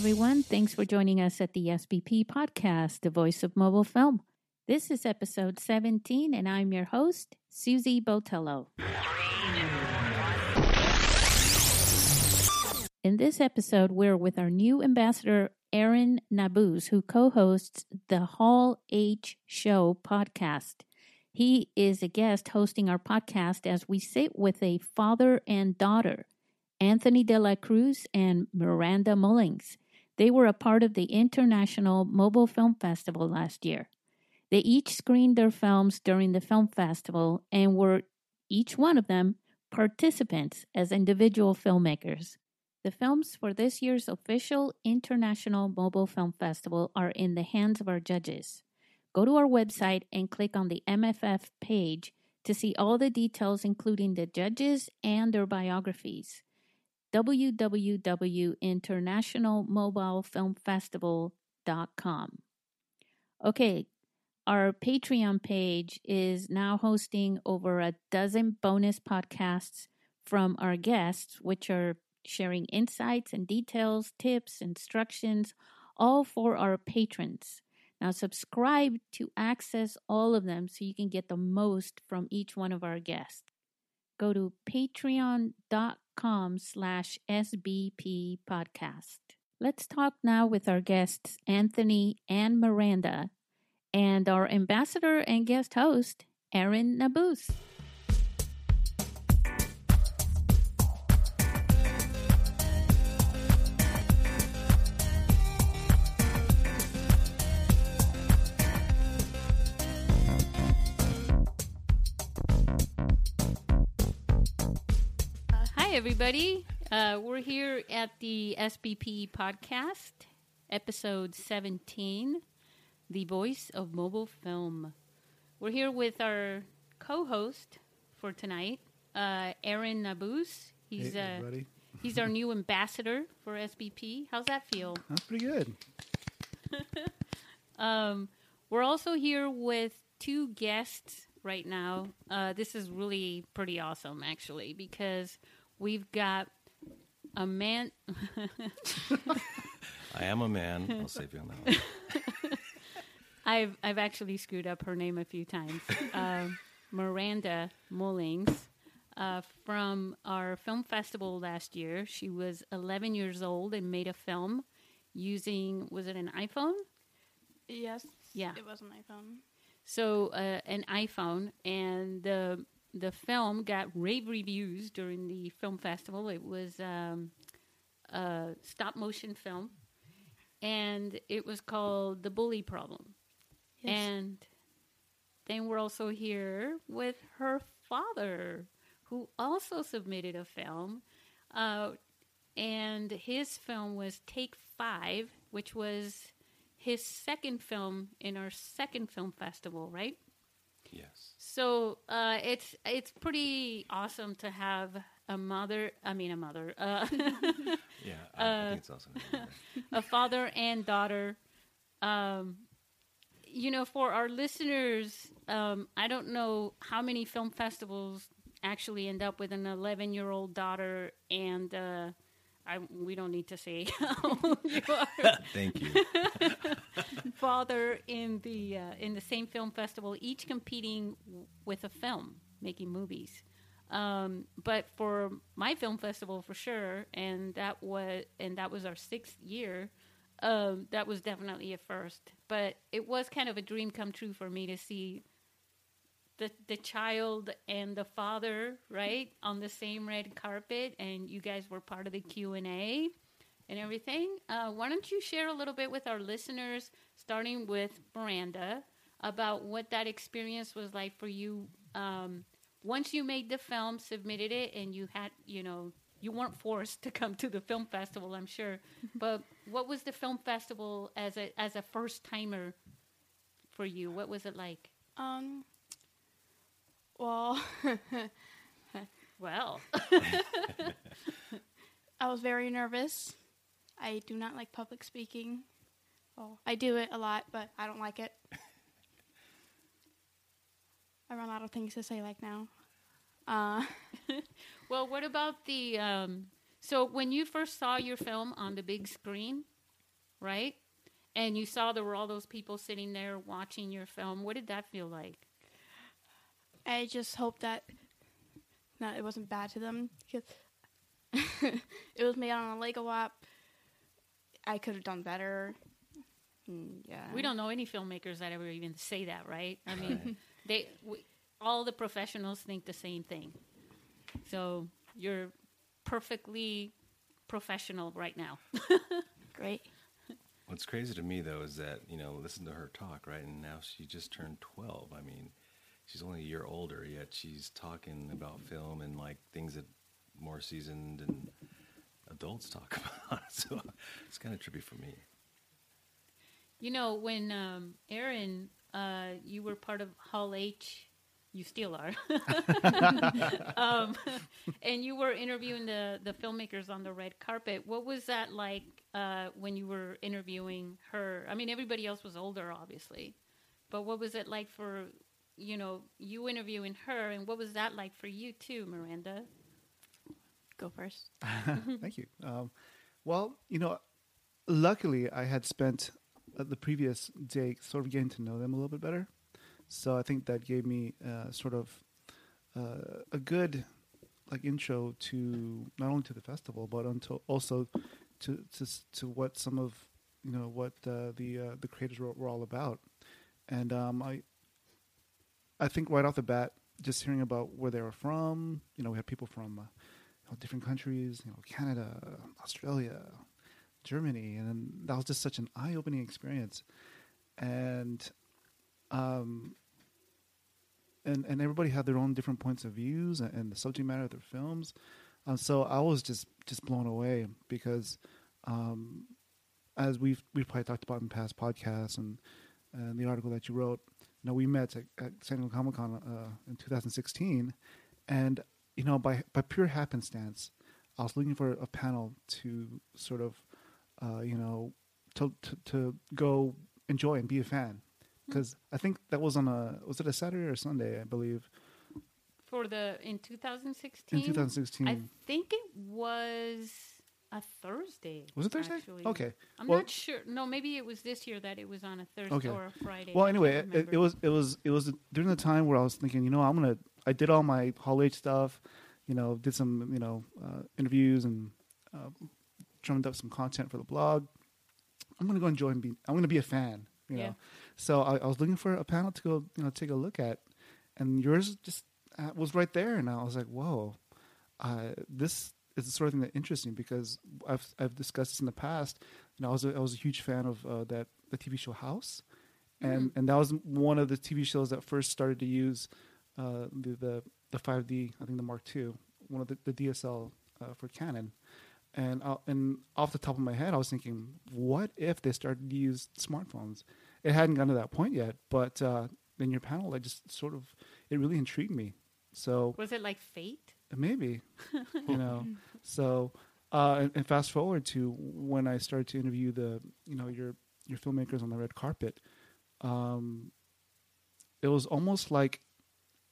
everyone. Thanks for joining us at the SBP podcast, the voice of mobile film. This is episode 17, and I'm your host, Susy Botello. In this episode, we're with our new ambassador, Aaron Nabuz, who co hosts the Hall H Show podcast. He is a guest hosting our podcast as we sit with a father and daughter, Anthony De La Cruz and Miranda Mullings. They were a part of the International Mobile Film Festival last year. They each screened their films during the film festival and were, each one of them, participants as individual filmmakers. The films for this year's official International Mobile Film Festival are in the hands of our judges. Go to our website and click on the MFF page to see all the details, including the judges and their biographies. www.internationalmobilefilmfestival.com. Okay, our Patreon page is now hosting over a dozen bonus podcasts from our guests, which are sharing insights and details, tips, instructions, all for our patrons. Now, subscribe to access all of them so you can get the most from each one of our guests. Go to patreon.com slash SBP podcast. Let's talk now with our guests, Anthony and Miranda, and our ambassador and guest host, Aaron Nabuz. Everybody. Uh, we're here at the SBP podcast, episode 17, The Voice of Mobile Film. We're here with our co host for tonight, uh, Aaron Nabuz. He's, Hey, uh, he's our new ambassador for SBP. How's that feel? That's pretty good. Um, we're also here with two guests right now. Uh, this is really pretty awesome, actually, because we've got a man. I am a man. I'll save you on that one. I've I've actually screwed up her name a few times. Um Miranda Mullings. Uh, from our film festival last year, she was 11 years old and made a film using was it an iPhone? Yes. Yeah. It was an iPhone. So uh, an iPhone, and the the film got rave reviews during the film festival. It was um, a stop motion film, and it was called The Bully Problem. Yes. And then we're also here with her father, who also submitted a film. Uh, and his film was Take Five, which was his second film in our second film festival, right? Yes. So uh, it's it's pretty awesome to have a mother. I mean, a mother, uh, Yeah. I, I Uh, think it's awesome. a father and daughter. Um, you know, for our listeners, um, I don't know how many film festivals actually end up with an 11 year old daughter, and uh, I, we don't need to say how old you are. Thank you. father in the uh, in the same film festival, each competing w- with a film, making movies. Um, but for my film festival, for sure, and that was and that was our sixth year. Um, that was definitely a first, but it was kind of a dream come true for me to see the the child and the father right on the same red carpet, and you guys were part of the Q and A and everything. Uh, why don't you share a little bit with our listeners, starting with Miranda, about what that experience was like for you um, once you made the film, submitted it, and you had, you know, you weren't forced to come to the film festival, I'm sure. but what was the film festival as a as a first timer for you? What was it like? Um. Well, Well, I was very nervous. I do not like public speaking. Well, I do it a lot, but I don't like it. I run out of things to say like now. Uh, well, what about the? Um, so when you first saw your film on the big screen, right? And you saw there were all those people sitting there watching your film. What did that feel like? I just hope that that it wasn't bad to them because it was made on a Lego app. I could have done better. Mm, yeah, We don't know any filmmakers that ever even say that, right? I mean, they we, all the professionals think the same thing. So you're perfectly professional right now. Great. What's crazy to me though is that you know listen to her talk right, and now she just turned twelve. I mean, she's only a year older, yet she's talking about film and like things that more seasoned and adults talk about. So it's kind of trippy for me. You know, when um, Aaron, uh, you were part of Hall H, you still are, um, and you were interviewing the the filmmakers on the red carpet. What was that like uh, when you were interviewing her? I mean, everybody else was older, obviously, but what was it like for you know you interviewing her, and what was that like for you too, Miranda? Go first. Thank you. Um, well, you know, luckily I had spent uh, the previous day sort of getting to know them a little bit better. So I think that gave me uh, sort of uh, a good like intro to not only to the festival but until also to to to what some of you know what uh, the uh, the creators were, were all about. And um, I I think right off the bat, just hearing about where they were from, you know, we had people from uh, you know, different countries, you know, Canada, Australia, Germany, and that was just such an eye-opening experience, and um, and and everybody had their own different points of views and, and the subject matter of their films, um, so I was just just blown away because, um, as we've we've probably talked about in past podcasts and and the article that you wrote, you know, we met at, at San Diego Comic Con uh, in 2016, and you know, by by pure happenstance, I was looking for a panel to sort of, uh, you know, to, to to go enjoy and be a fan, because I think that was on a was it a Saturday or Sunday, I believe, For the in 2016, in 2016. I think it was a Thursday. was it Thursday? actually. Okay. I'm Well- not sure. No, maybe it was this year that it was on a Thursday Okay. or a Friday. Well, I anyway, can't it, it remember. was it was it was during the time where I was thinking, you know, I'm gonna I did all my Hall H stuff, you know, did some you know uh, interviews and uh, drummed up some content for the blog. I'm gonna go enjoy and be. I'm gonna be a fan, you know. Yeah. So I, I was looking for a panel to go, you know, take a look at, and yours just uh, was right there, and I was like, whoa, uh, this is the sort of thing that interests me because I've I've discussed this in the past. and I was a, I was a huge fan of uh, that the TV show House, and and that was one of the TV shows that first started to use uh, the the the 5D, I think the Mark II, one of the, the DSL uh, for Canon. And uh, and off the top of my head, I was thinking, what if they started to use smartphones? It hadn't gotten to that point yet, but uh, in your panel, I just sort of it really intrigued me. So Was it like fate? Maybe you know so uh and, and fast forward to when i started to interview the you know your your filmmakers on the red carpet um it was almost like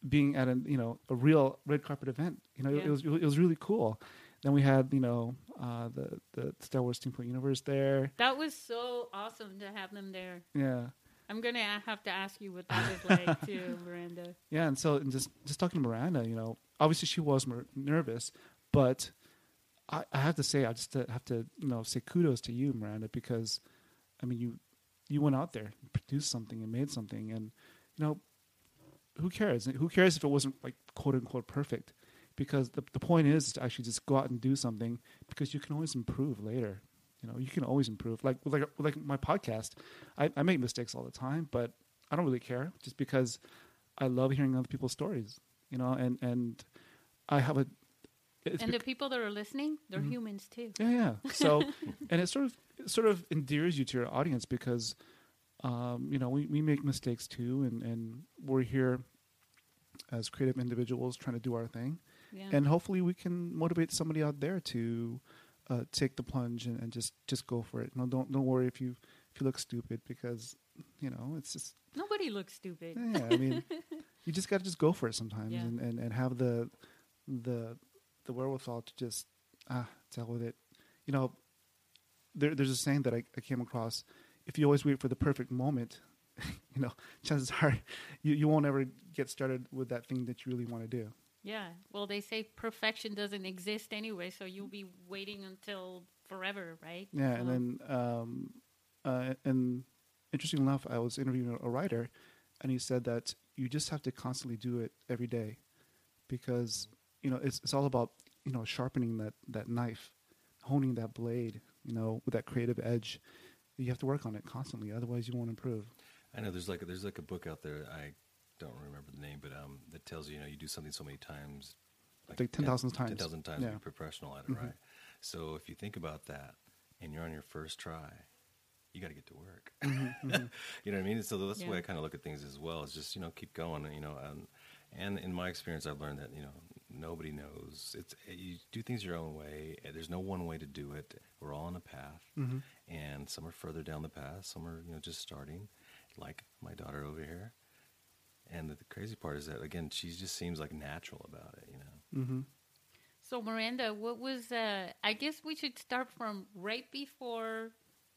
being at a you know a real red carpet event you know it, Yeah. was it was really cool then we had you know uh the the star wars steampunk universe there That was so awesome to have them there. yeah I'm gonna have to ask you what that was like too, Miranda. Yeah, and so and just just talking to Miranda, you know, obviously she was mer- nervous, but I, I have to say, I just uh, have to you know say kudos to you, Miranda, because I mean you you went out there, and produced something, and made something, and you know who cares? Who cares if it wasn't like quote unquote perfect? Because the the point is to actually just go out and do something because you can always improve later. You know, you can always improve. Like like like my podcast, I, I make mistakes all the time, but I don't really care just because I love hearing other people's stories. You know, and and I have a it's and the people that are listening, they're Mhm. humans too. yeah, yeah. So, and it sort of it sort of endears you to your audience because, um, you know, we, we make mistakes too, and, and we're here as creative individuals trying to do our thing, Yeah. and hopefully we can motivate somebody out there to uh, take the plunge and, and just just go for it. No, don't don't worry if you if you look stupid because you know it's just Nobody looks stupid. yeah. I mean, you just got to just go for it sometimes Yeah. and, and and have the the the wherewithal to just ah tell with it. You know, there, there's a saying that I, I came across: if you always wait for the perfect moment, you know, chances are you, you won't ever get started with that thing that you really want to do. Yeah. Well, they say perfection doesn't exist anyway, so you'll be waiting until forever, right? Yeah, So- and then um, uh, and interesting enough, I was interviewing a writer, and he said that you just have to constantly do it every day, because you know it's it's all about you know sharpening that that knife, honing that blade, you know, with that creative edge. You have to work on it constantly, otherwise you won't improve. I know there's like there's like a book out there. I don't remember the name, but um, that tells you you know you do something so many times, Like 10,000 times. ten thousand times, Yeah. you're professional at it, Mhm. right? So if you think about that, and you're on your first try, you got to get to work. you know what I mean? So that's the way I kind of look at things as well. Is just you know keep going. You know, and and in my experience, I've learned that you know nobody knows. It's you do things your own way. There's no one way to do it. We're all on a path, Mhm. and some are further down the path. Some are you know just starting, like my daughter over here. And the, the crazy part is that again, she just seems like natural about it. You know. hmm So Miranda, what was? Uh, I guess we should start from right before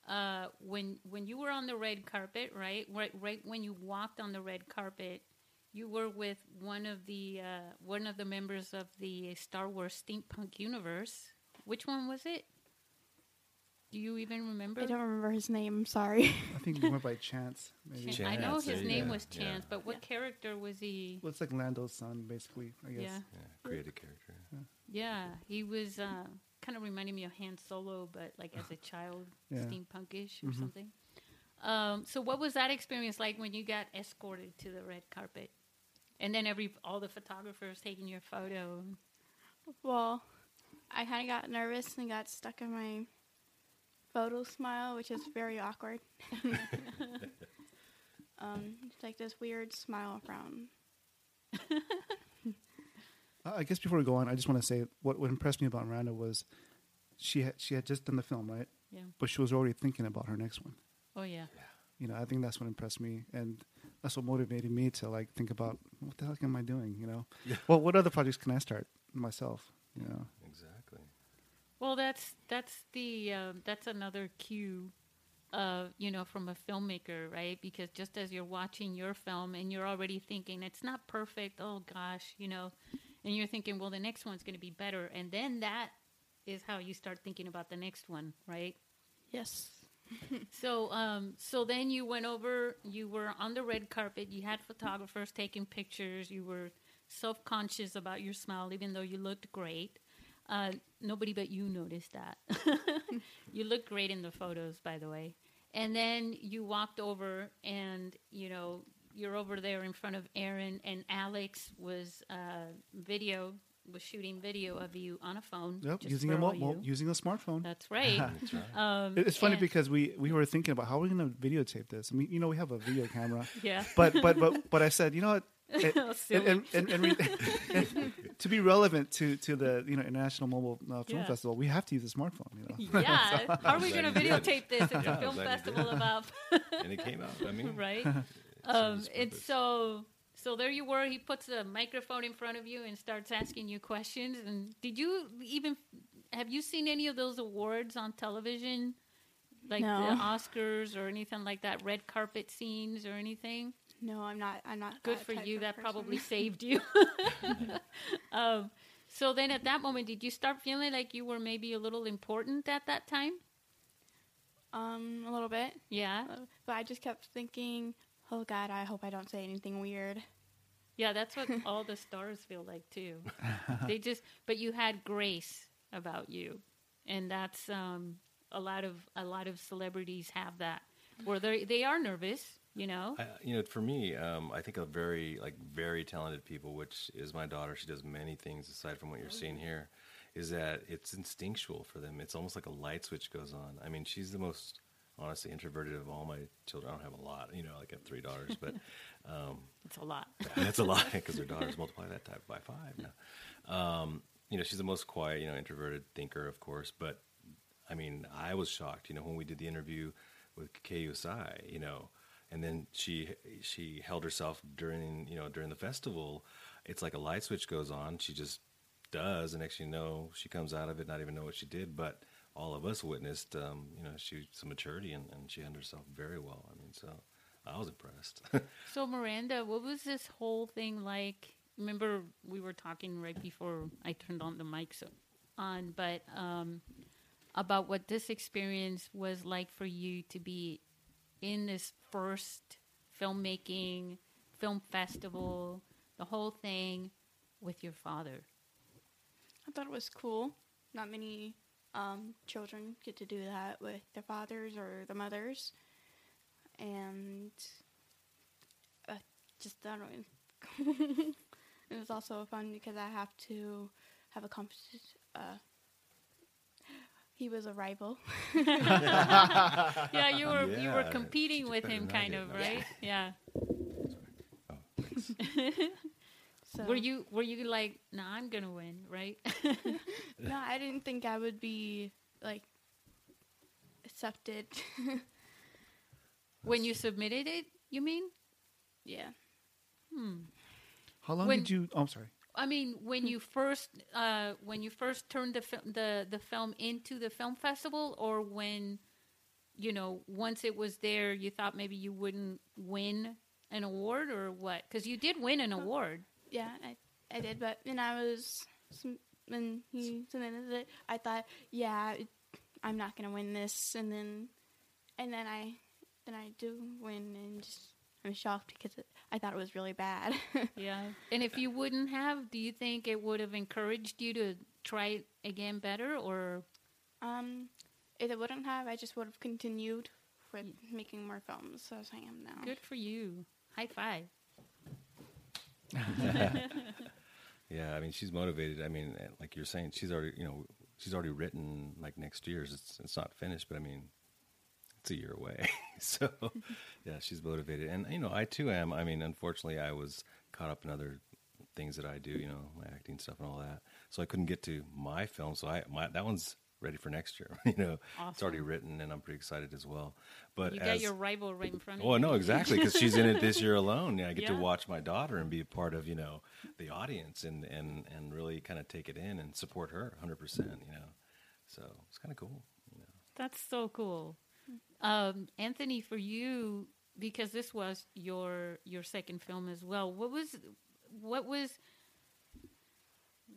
uh, when when you were on the red carpet, right? Right, right when you walked on the red carpet, you were with one of the uh, one of the members of the Star Wars steampunk universe. Which one was it? Do you even remember? I don't remember his name. I'm sorry. I think he went by chance. Maybe. Chan- I know his there name go. was Yeah. Chance, but what Yeah. character was he? Well, it's like Lando's son, basically. I guess. Yeah, Yeah, creative character. yeah, he was uh, kind of reminded me of Han Solo, but like as a child, Yeah. steampunkish or Mhm. something. Um, so, what was that experience like when you got escorted to the red carpet, and then every all the photographers taking your photo? well, I kind of got nervous and got stuck in my photo smile, which is very awkward. um, it's like this weird smile frown. I guess before we go on, I just want to say what, what impressed me about Miranda was she had, she had just done the film, right? Yeah. But she was already thinking about her next one. Oh yeah. You know, I think that's what impressed me, and that's what motivated me to like think about what the heck am I doing? You know, Yeah. well, what other projects can I start myself? You know, Exactly. Well, that's that's the um, that's another cue, uh, you know, from a filmmaker, right? Because just as you're watching your film and you're already thinking it's not perfect, oh gosh, you know, and you're thinking, well, the next one's going to be better, and then that is how you start thinking about the next one, right? Yes. So, um, so then you went over. You were on the red carpet. You had photographers taking pictures. You were self-conscious about your smile, even though you looked great. Uh, nobody but you noticed that. you looked great in the photos, by the way. And then you walked over, and you know you're over there in front of Aaron, and Alex was uh, video was shooting video of you on a phone. yep, just using a mo- mo- using a smartphone. That's right. That's right. Um, it's funny because we we were thinking about how are we going to videotape this. I mean, you know, we have a video camera, yeah. but but but but I said, you know what? It- and, and, and, and, re- and to be relevant to, to the you know International Mobile uh, Film Yeah. Festival, we have to use a smartphone. You know, Yeah. How are we going to Glad you did. videotape this? It's Yeah, a film festival did. about, and it came out. I mean, right? It Um, its and so, so there you were. He puts a microphone in front of you and starts asking you questions. And did you even have you seen any of those awards on television, like No. the Oscars or anything like that? Red carpet scenes or anything? No, I'm not. I'm not. Good that for type you. of That person. probably saved you. um, so then, at that moment, did you start feeling like you were maybe a little important at that time? um a little bit, Yeah. uh, but I just kept thinking, oh God, I hope I don't say anything weird. Yeah, that's what all the stars feel like too. they just, but you had grace about you, and that's um, a lot of a lot of celebrities have that, where they they are nervous, you know. I, you know, for me, um, I think of very like very talented people, which is my daughter. She does many things aside from what you're seeing here. Is that it's instinctual for them? It's almost like a light switch goes on. I mean, she's the most honestly introverted of all my children. I don't have a lot, you know, like I have three daughters, but um, It's a lot. that's a lot because their daughters multiply that type by five now. Um, you know, she's the most quiet, you know, introverted thinker, of course. But I mean, I was shocked, you know, when we did the interview with Sai, you know, and then she she held herself during you know during the festival. It's like a light switch goes on. She just does, and next you know, she comes out of it not even know what she did. But all of us witnessed, um, you know, she some maturity and, and she handled herself very well. I mean, so I was impressed. So Miranda, what was this whole thing like? Remember we were talking right before I turned on the mics on, but um, about what this experience was like for you to be in this first filmmaking film festival, the whole thing with your father. I thought it was cool. Not many um, children get to do that with their fathers or their mothers, and uh, just I don't know. it was also fun because I have to have a competition. Uh, he was a rival. Yeah, you were you were competing with him, kind of, right? Yeah. oh, thanks. So Were you were you like, nah, I'm gonna win, right? No, I didn't think I would be like accepted. when you submitted it, you mean? yeah. Hmm. How long When- did you? Oh, I'm sorry. I mean, when you first uh, when you first turned the fil- the the film into the film festival, or when you know once it was there, you thought maybe you wouldn't win an award, or what? Because you did win an award. Yeah, I, I did, but when I was when he submitted it, I thought, yeah, it, I'm not gonna win this, and then and then I then I do win, and just I'm shocked because it, I thought it was really bad. Yeah. And if you wouldn't have, do you think it would have encouraged you to try it again better, or um, if it wouldn't have, I just would have continued with making more films as I am now. good for you? High five. Yeah, I mean, she's motivated. I mean, eh, like you're saying, she's already, you know, she's already written like next year's. It's it's not finished, but I mean, it's a year away. so, yeah, she's motivated, and you know, I too am. I mean, unfortunately, I was caught up in other things that I do, you know, my acting stuff and all that. So I couldn't get to my film. So I my that one's ready for next year. you know, it's already written, and I'm pretty excited as well. But You as, got your rival right in front of well, you. no, exactly, because she's in it this year alone. Yeah, I get Yeah. to watch my daughter and be a part of you know the audience and and and really kind of take it in and support her 100. percent You know, so it's kind of cool. You know. That's so cool. Um, Anthony, for you, because this was your your second film as well. What was what was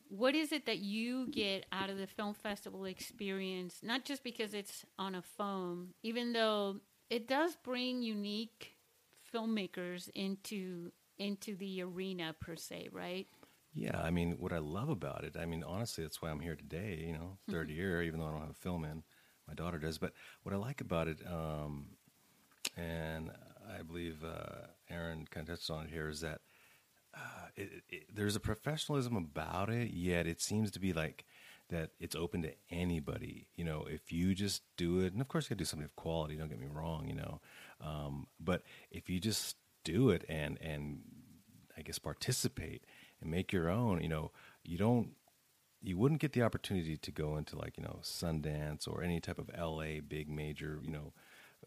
what is it that you get out of the film festival experience? Not just because it's on a phone, even though it does bring unique filmmakers into into the arena per se, right? Yeah, I mean, what I love about it, I mean, honestly, that's why I'm here today. You know, 3rd year, even though I don't have a film in, my daughter does. But what I like about it, um, and I believe uh, Aaron kind of touched on it here, is that uh, it, it, there's a professionalism about it, yet it seems to be like that it's open to anybody. You know, if you just do it, and of course you got to do something of quality. Don't get me wrong. You know, um, but if you just do it and and I guess participate and make your own, you know, you don't you wouldn't get the opportunity to go into like, you know, Sundance or any type of LA big major, you know,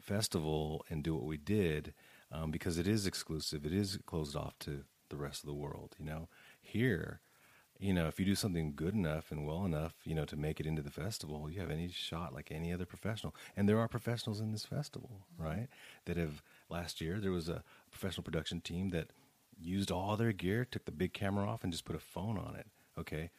festival and do what we did um, because it is exclusive. It is closed off to the rest of the world, you know. Here, you know, if you do something good enough and well enough, you know, to make it into the festival, you have any shot like any other professional. And there are professionals in this festival, right? That have last year there was a professional production team that used all their gear, took the big camera off and just put a phone on it. Okay.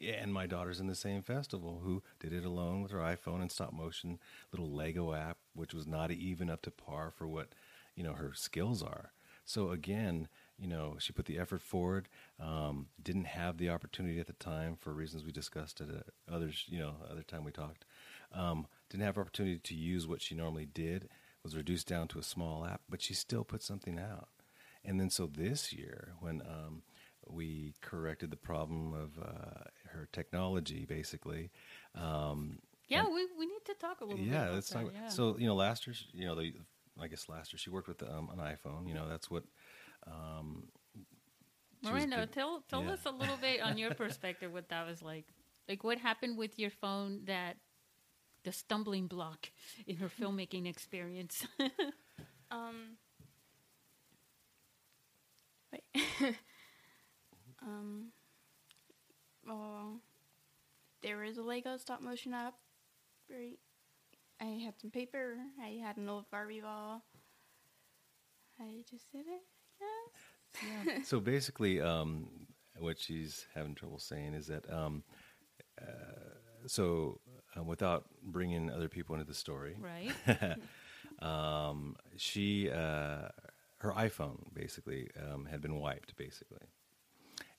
And my daughter's in the same festival who did it alone with her iPhone and stop motion little Lego app, which was not even up to par for what, you know, her skills are. So again, you know, she put the effort forward. Um, didn't have the opportunity at the time for reasons we discussed at uh, others, you know, other time we talked. Um, didn't have opportunity to use what she normally did. Was reduced down to a small app, but she still put something out. And then so this year, when um, we corrected the problem of uh, her technology, basically. Um, Yeah, we, we need to talk a little bit. yeah, about let's that, talk. about- yeah. So you know, last year, you know, the I guess last year she worked with um, an iPhone. You know, that's what. Um, she Miranda, tell tell Yeah. us a little bit on your perspective what that was like. Like what happened with your phone that the stumbling block in her filmmaking experience. Um. Wait. um. Well, there is a Lego stop motion app, Right. I had some paper. I had an old Barbie ball. I just did it. So basically, um, what she's having trouble saying is that um, uh, so uh, without bringing other people into the story, Right. um, she uh, her iPhone basically um, had been wiped basically,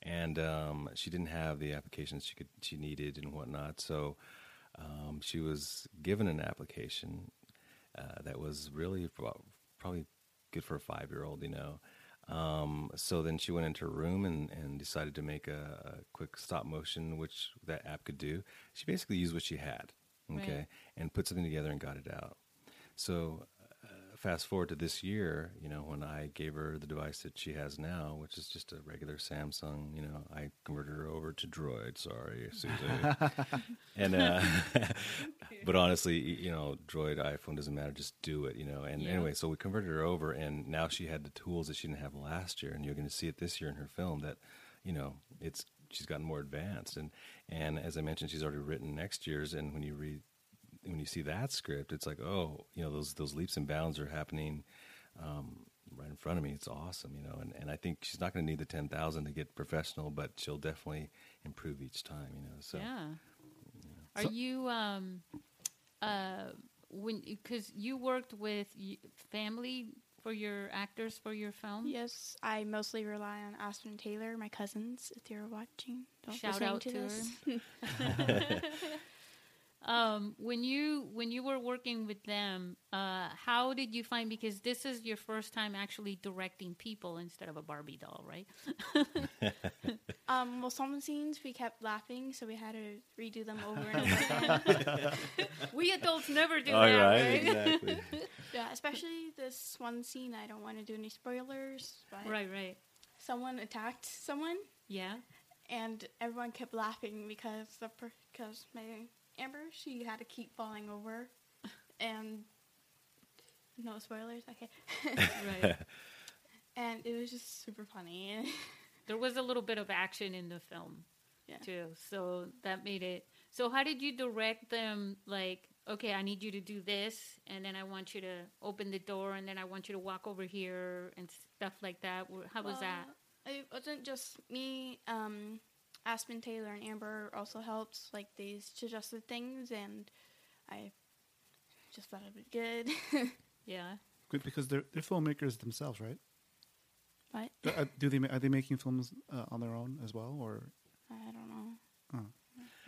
and um, she didn't have the applications she could she needed and whatnot. So um, she was given an application uh, that was really probably good for a five year old, you know. Um, so then she went into her room and, and decided to make a, a quick stop motion, which that app could do. She basically used what she had, okay, Right. and put something together and got it out. So fast forward to this year, you know, when I gave her the device that she has now, which is just a regular Samsung, you know, I converted her over to Droid. Sorry, Susy. and uh, but honestly, you know, Droid iPhone doesn't matter. Just do it, you know. And Yeah. anyway, so we converted her over, and now she had the tools that she didn't have last year, and you're going to see it this year in her film. That you know, it's she's gotten more advanced, and and as I mentioned, she's already written next year's. And when you read when you see that script, it's like, oh, you know, those those leaps and bounds are happening um, right in front of me. It's awesome, you know, and, and I think she's not going to need the ten thousand to get professional, but she'll definitely improve each time, you know. So yeah. Are So- you um uh when because you worked with family for your actors for your film? Yes, I mostly rely on Aspen Taylor, my cousins. If you're watching, don't Shout out to, to this. Um, when you when you were working with them, uh, how did you find because this is your first time actually directing people instead of a Barbie doll, right? um, well, some scenes we kept laughing, so we had to redo them over and over again. we adults never do All that, right, right? exactly. yeah, especially this one scene. I don't want to do any spoilers, but right, right. someone attacked someone, Yeah. and everyone kept laughing because the because my Amber she had to keep falling over, and no spoilers. Okay, Right. and it was just super funny. there was a little bit of action in the film Yeah. too so that made it so how did you direct them like okay i need you to do this and then i want you to open the door and then i want you to walk over here and stuff like that Wh- how was that It wasn't just me. Um, Aspen Taylor and Amber also helped. Like they suggested things, and I just thought it would be good. yeah Good because they're they're filmmakers themselves, right? but Do, uh, do they ma- are they making films uh, on their own as well, or I don't know.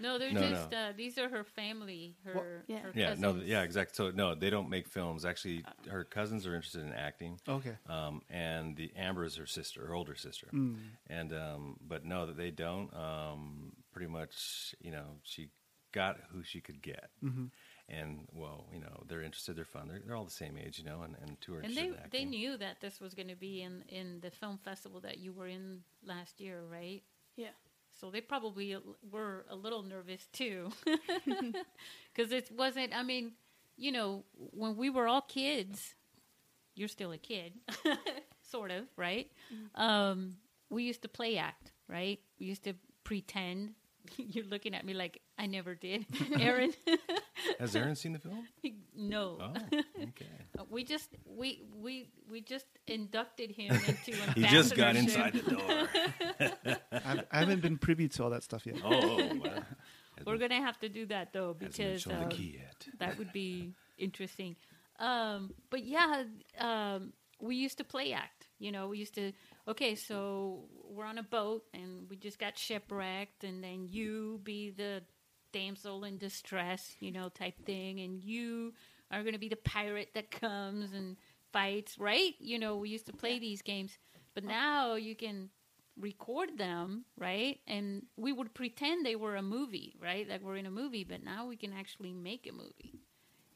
No they're No, just no. Uh, these are her family her, yeah. her Yeah, no, yeah, exactly. So no, they don't make films. Actually, her cousins are interested in acting, okay? um, and the Amber is her sister, her older sister, Mm. and um, but no, that they don't. Um, pretty much, you know, she got who she could get, hmm and well, you know, they're interested, they're fun, they're, they're all the same age, you know, and, and two are and they in they knew that this was going to be in in the film festival that you were in last year right Yeah. So they probably were a little nervous too. Because it wasn't, I mean, you know, when we were all kids, you're still a kid, sort of, right? Um, we used to play act, right? We used to pretend. You're looking at me like I never did. Aaron, Has Aaron seen the film? no. Oh, okay. We just we we we just inducted him into an He just got inside the door. I've, I haven't been privy to all that stuff yet. oh, wow. We're gonna have to do that though because shown the uh, key yet. that would be interesting. Um, but yeah, um, we used to play act. You know, we used to. Okay, so we're on a boat and we just got shipwrecked, and then you be the damsel in distress, you know, type thing, and you are going to be the pirate that comes and fights, right? You know, we used to play these games, but now you can record them, right? And we would pretend they were a movie, right? Like we're in a movie, but now we can actually make a movie.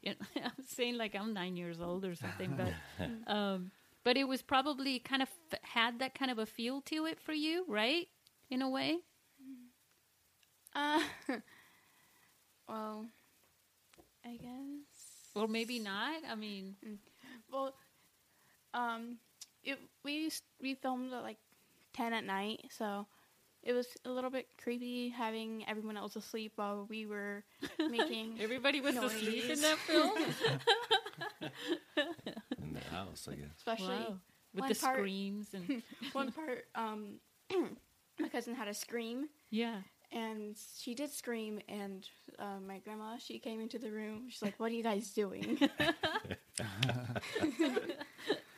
You know, I'm saying like I'm nine years old or something, but um, but it was probably kind of f- had that kind of a feel to it for you, right? In a way, Uh, well, I guess. or maybe not. I mean, Well, um, it, we we filmed at like ten at night, so it was a little bit creepy having everyone else asleep while we were making. Everybody was Noise. asleep in that film. in the house, I guess. especially wow. With one the part- screams and one part. Um, my cousin had a scream, yeah. and she did scream, and uh, my grandma she came into the room. She's like, "What are you guys doing?"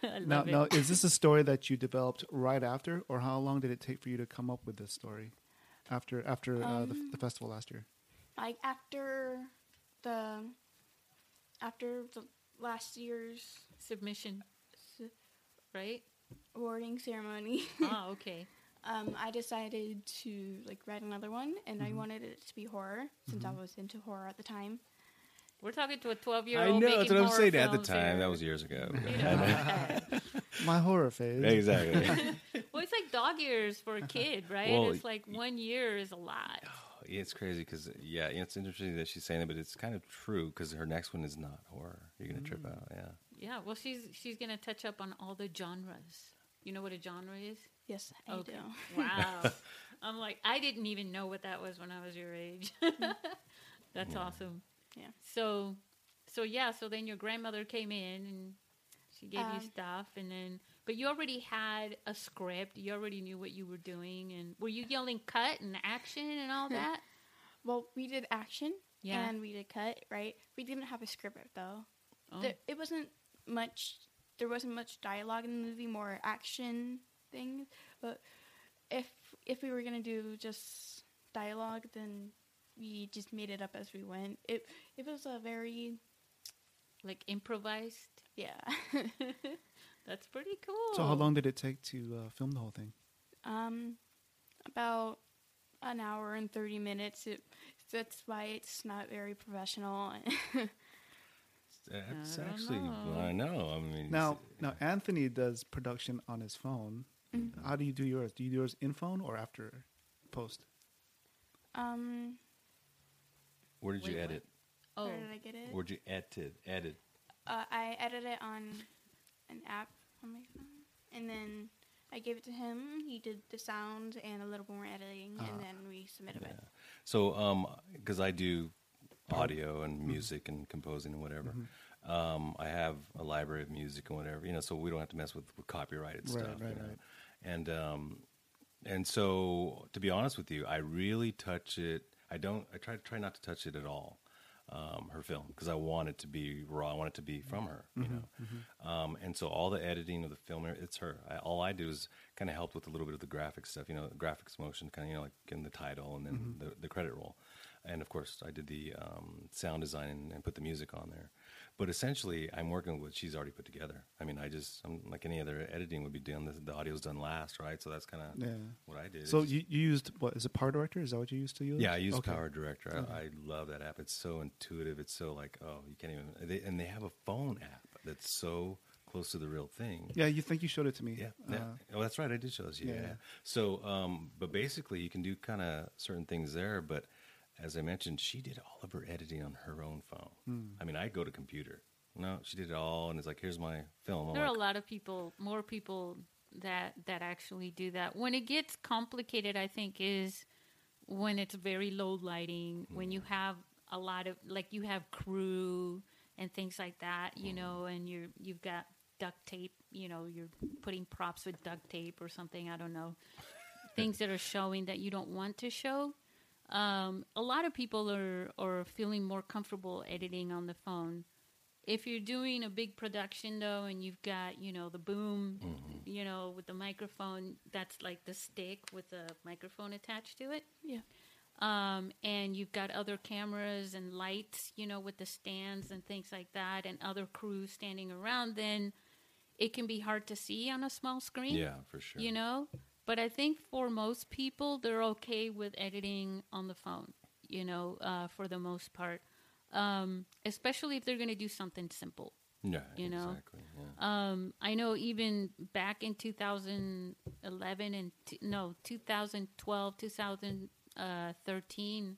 I Now, love it. now, is this a story that you developed right after, or how long did it take for you to come up with this story after after uh, the, Um, the festival last year? like after the after the last year's Submission, s- right? awarding ceremony, oh, okay. um, I decided to like write another one, and Mm-hmm. I wanted it to be horror since I was into horror at the time. We're talking to a twelve-year-old. I old. know that's what I'm saying. At the time, here. that was years ago. My horror phase. exactly. well, it's like dog years for a kid, right? Well, it's like one year is a lot. Yeah, it's crazy because yeah, it's interesting that she's saying it, but it's kind of true because her next one is not horror. You're gonna trip out. Yeah. Yeah, well, she's she's gonna touch up on all the genres. You know what a genre is? Yes, I Okay. do. Wow. I'm like, I didn't even know what that was when I was your age. That's awesome. Yeah. So, so yeah. So then your grandmother came in and she gave you Um, stuff, and then, but you already had a script. You already knew what you were doing, and were you yelling cut and action and all that? Well, we did action Yeah. and we did cut, right? We didn't have a script though. Oh. There, it wasn't much. There wasn't much dialogue in the movie, more action things. But if if we were gonna do just dialogue, then we just made it up as we went. It it was a very like improvised. yeah. That's pretty cool. So, how long did it take to uh, film the whole thing? um, about an hour and thirty minutes. It, that's why it's not very professional. That's I actually know. I know. I mean, Now, now Anthony does production on his phone. Mm-hmm. How do you do yours? Do you do yours in phone or after post? um, where did you Wait, what? edit? oh, where did I get it? Where'd you edit? Edit. Uh, I edited it on an app on my phone, and then I gave it to him. He did the sound and a little more editing, Ah. and then we submitted Yeah. it. So, um, because I do audio and music and composing and whatever, um, I have a library of music and whatever, you know, so we don't have to mess with, with copyrighted Right, stuff, right, you know. right. And um, and so, to be honest with you, I really touch it. I don't. I try try not to touch it at all. Um, her film because I want it to be raw. I want it to be from her, you know. Um, and so all the editing of the film, it's her. I, all I do is kind of help with a little bit of the graphic stuff, you know, graphics motion, kind of you know like in the title and then the, the credit roll. And of course, I did the um, sound design and, and put the music on there. But essentially, I'm working with what she's already put together. I mean, I just I'm like any other editing would be done. The, the audio's done last, right? So that's kind of Yeah. what I did. So you, you used what is it Power Director? Is that what you used to use? yeah, I use Okay. Power Director. I, I love that app. It's so intuitive. It's so like oh, you can't even. They, and they have a phone app that's so close to the real thing. Yeah, you think you showed it to me? Yeah, Uh, yeah. oh, that's right. I did show those. Yeah. yeah. yeah. So, um, but basically, you can do kind of certain things there. But as I mentioned, she did all of her editing on her own phone. Hmm. I mean, I go to computer. No, she did it all, and it's like, here's my film. I'm there are a lot of people, more people that that actually do that. When it gets complicated, I think is when it's very low lighting, when you have a lot of like you have crew and things like that, you know, and you're you've got duct tape, you know, you're putting props with duct tape or something. I don't know, things that are showing that you don't want to show. Um, a lot of people are are feeling more comfortable editing on the phone. If you're doing a big production though and you've got you know the boom you know with the microphone that's like the stick with the microphone attached to it. Yeah. um, and you've got other cameras and lights you know with the stands and things like that and other crews standing around then it can be hard to see on a small screen. Yeah, for sure. you know but i think for most people they're okay with editing on the phone you know uh, for the most part um, especially if they're going to do something simple yeah, you know, exactly. Yeah. um, I know even back in 2011 and t- no 2012 2013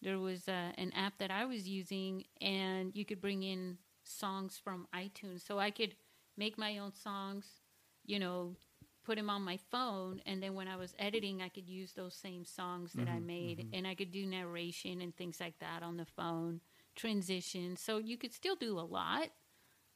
there was uh, an app that I was using and you could bring in songs from iTunes so I could make my own songs you know put them on my phone, and then when I was editing, I could use those same songs that I made, and I could do narration and things like that on the phone, transition. So you could still do a lot.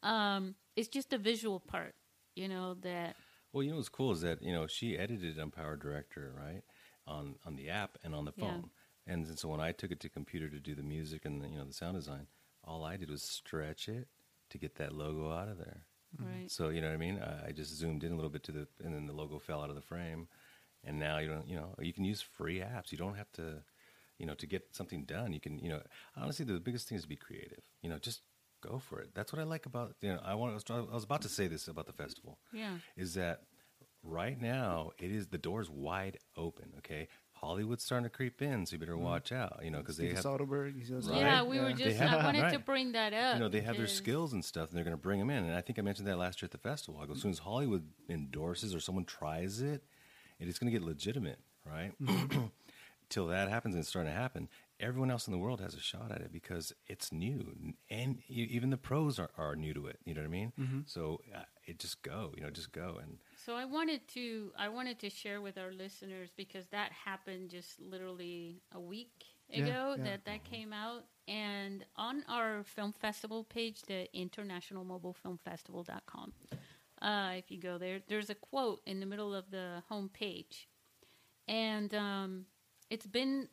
Um, it's just the visual part, you know, that Well, you know what's cool is that you know she edited on Power Director, right, on on the app and on the Yeah. phone. And so when I took it to computer to do the music and the, you know the sound design, all I did was stretch it to get that logo out of there. Mm-hmm. right. So you know what I mean? I, I just zoomed in a little bit to the, and then the logo fell out of the frame. And now you don't, you know, you can use free apps. You don't have to, you know, to get something done. You can, you know, honestly, the biggest thing is to be creative. You know, just go for it. That's what I like about, you know, I want. I was about to say this about the festival. Yeah. Is that right now it is the door's wide open. Okay, Hollywood's starting to creep in, so you better mm. watch out. You know, because they Steven have Soderbergh. Right. Yeah, we were just. have- I wanted to bring that up. you know they have their skills and stuff and they're going to bring them in and i think i mentioned that last year at the festival I go, as soon as hollywood endorses or someone tries it it is going to get legitimate right mm-hmm. till that happens and it's starting to happen everyone else in the world has a shot at it because it's new and even the pros are, are new to it you know what i mean so uh, it just go you know just go and So I wanted to I wanted to share with our listeners because that happened just literally a week Yeah, ago yeah. that that came out and on our film festival page the international mobile film festival.com uh, if you go there there's a quote in the middle of the home page and um, it's been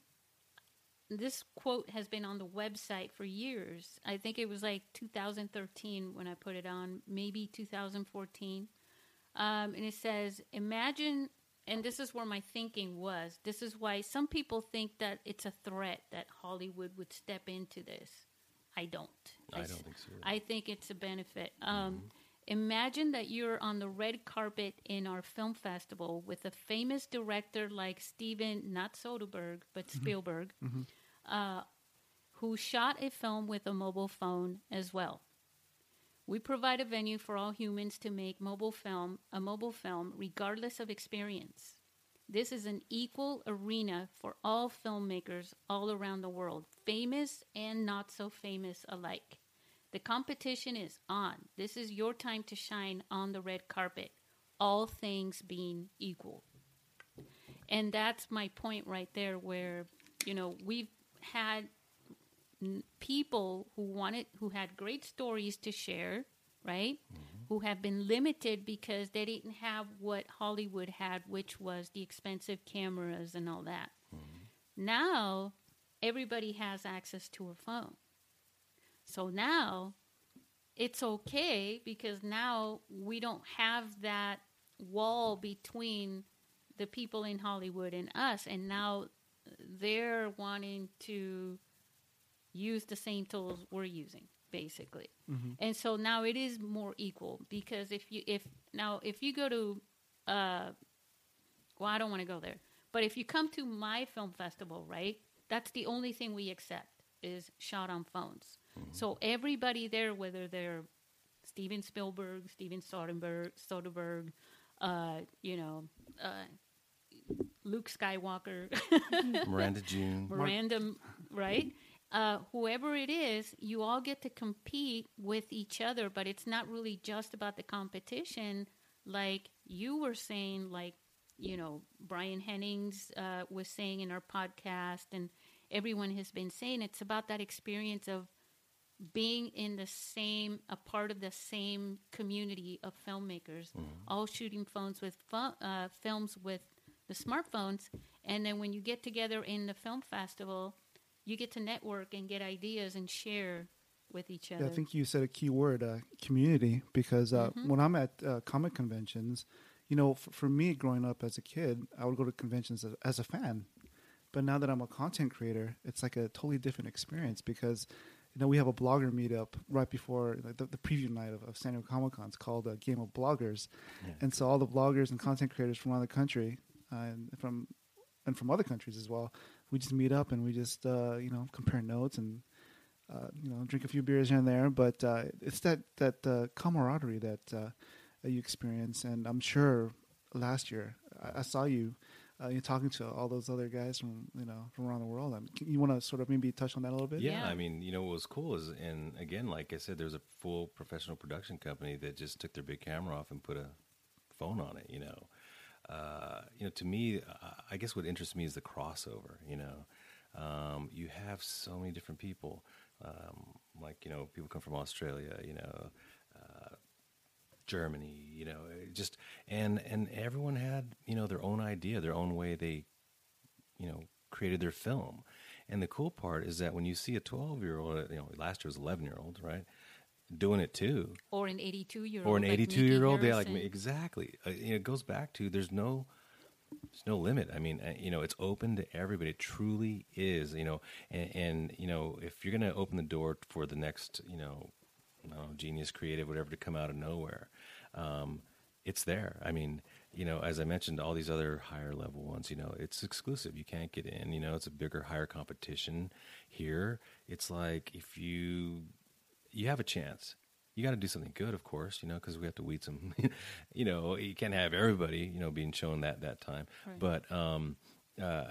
this quote has been on the website for years. I think it was like 2013 when I put it on, maybe 2014. Um, and it says, Imagine, and this is where my thinking was. This is why some people think that it's a threat that Hollywood would step into this. I don't. I don't think so I think it's a benefit. Um, Imagine that you're on the red carpet in our film festival with a famous director like Steven, not Soderbergh, but Spielberg, uh, who shot a film with a mobile phone as well. We provide a venue for all humans to make mobile film a mobile film regardless of experience. This is an equal arena for all filmmakers all around the world, famous and not so famous alike. The competition is on. This is your time to shine on the red carpet, all things being equal. And that's my point right there, where, you know, we've had people who wanted, who had great stories to share, right? Mm-hmm. Who have been limited because they didn't have what Hollywood had, which was the expensive cameras and all that. Mm-hmm. Now, everybody has access to a phone. So now it's okay because now we don't have that wall between the people in Hollywood and us. And now they're wanting to use the same tools we're using, basically. And so now it is more equal because if you, if now, if you go to, uh, well, I don't want to go there, but if you come to my film festival, right, that's the only thing we accept is shot on phones. So everybody there, whether they're Steven Spielberg, Steven Soderbergh, Soderbergh, uh, you know, uh, Luke Skywalker, miranda june Miranda, right? Uh, whoever it is, you all get to compete with each other, but it's not really just about the competition, like you were saying, like you know Brian Hennings uh, was saying in our podcast, and everyone has been saying. It's about that experience of being in the same, a part of the same community of filmmakers, all shooting phones with pho- uh, films with the smartphones, and then when you get together in the film festival, you get to network and get ideas and share with each other. Yeah, I think you said a key word, uh, community, because uh, Mm-hmm. when I'm at uh, comic conventions, you know, f- for me growing up as a kid, I would go to conventions as, as a fan. But now that I'm a content creator, it's like a totally different experience because, you know, we have a blogger meetup right before like, the, the preview night of, of San Diego Comic Con. It's called a Game of Bloggers. Yeah. And so all the bloggers and content creators from around the country uh, and from and from other countries as well, we just meet up and we just, uh, you know, compare notes and uh, you know, drink a few beers here and there, but uh, it's that that uh, camaraderie that uh, you experience. And I'm sure last year I, I saw you, uh, you talking to all those other guys from you know from around the world. I mean, you want to sort of maybe touch on that a little bit? Yeah, Yeah. I mean, you know what was cool is, and again, like I said, there's a full professional production company that just took their big camera off and put a phone on it. You know, uh, you know, to me, uh, I guess what interests me is the crossover. You know, um, you have so many different people. Um, like you know, people come from Australia. You know. Uh, Germany, you know, just and and everyone had you know their own idea, their own way they, you know, created their film. And the cool part is that when you see a 12 year old, you know, last year was 11 year old, right, doing it too, Or an 82 year old. or an like 82 Mickey year old, they like me exactly. Uh, you know, it goes back to there's no. There's no limit. I mean, uh, you know, it's open to everybody. It truly is. You know, and, and you know, if you're going to open the door for the next, you know, know, genius, creative, whatever, to come out of nowhere, um, it's there. I mean, you know, as I mentioned, all these other higher level ones, you know, it's exclusive. You can't get in. You know, it's a bigger, higher competition. Here, it's like if you you have a chance. You got to do something good, of course, you know, because we have to weed some. you know, you can't have everybody, you know, being shown that that time. Right. But um, uh,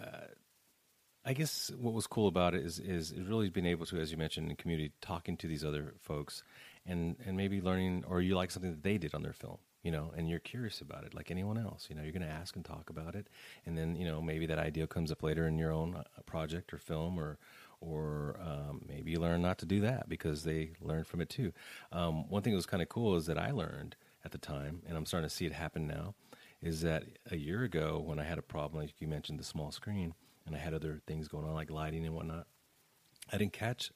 I guess what was cool about it is is really being able to, as you mentioned, in the community, talking to these other folks, and and maybe learning, or you like something that they did on their film, you know, and you're curious about it, like anyone else. You know, you're going to ask and talk about it, and then you know maybe that idea comes up later in your own uh, project or film, or or um, maybe you learn not to do that because they learned from it too. Um, one thing that was kind of cool is that I learned at the time, and I'm starting to see it happen now, is that a year ago when I had a problem, like you mentioned, the small screen, and I had other things going on like lighting and whatnot, I didn't catch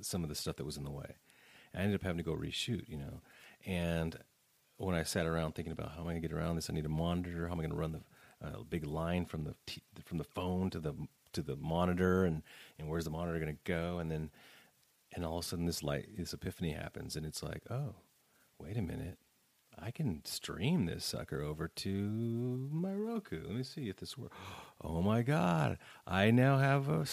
some of the stuff that was in the way. I ended up having to go reshoot, you know. And when I sat around thinking about how am I going to get around this, I need a monitor. How am I going to run the uh, big line from the t- from the phone to the to the monitor, and and where's the monitor going to go? And then and all of a sudden this light this epiphany happens, and it's like, oh, wait a minute. I can stream this sucker over to my Roku. Let me see if this works. Oh my God. I now have a,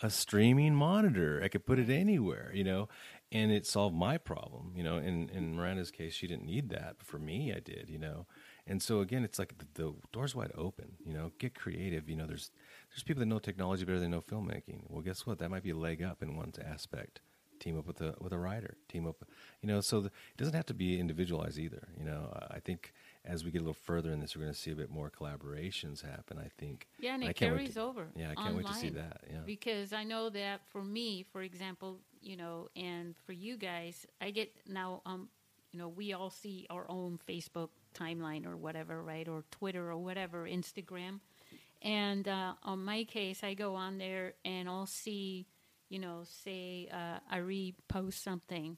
a streaming monitor. I could put it anywhere, you know, and it solved my problem, you know. In, in Miranda's case, she didn't need that. But for me, I did, you know. And so again, it's like the, the door's wide open, you know, get creative. You know, there's, there's people that know technology better than know filmmaking. Well, guess what? That might be a leg up in one aspect team up with a with a writer team up you know so the, it doesn't have to be individualized either you know i think as we get a little further in this we're going to see a bit more collaborations happen i think Yeah, and I it carries to- over. yeah i can't wait to see that yeah Because I know that for me, for example, you know, and for you guys, I get now, um, you know, we all see our own Facebook timeline or whatever, right? Or Twitter or whatever, Instagram. And uh, on my case, I go on there and I'll see, you know, say uh, Ari post something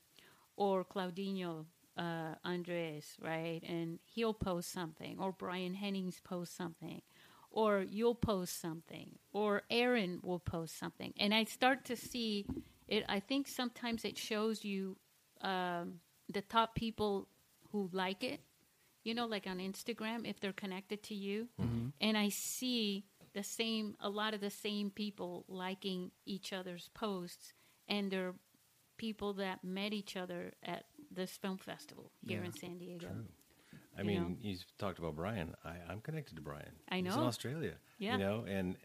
or Claudinho uh, Andres, right? And he'll post something, or Brian Hennings post something, or you'll post something, or Aaron will post something, and I start to see it. I think sometimes it shows you um, the top people who like it, you know, like on Instagram if they're connected to you, mm-hmm. and I see the same, a lot of the same people liking each other's posts, and they're people that met each other at this film festival here Yeah, in San Diego. True. I You mean, know. you talked about Brian. I, I'm connected to Brian. I know. He's in. Australia. Yeah. You know, and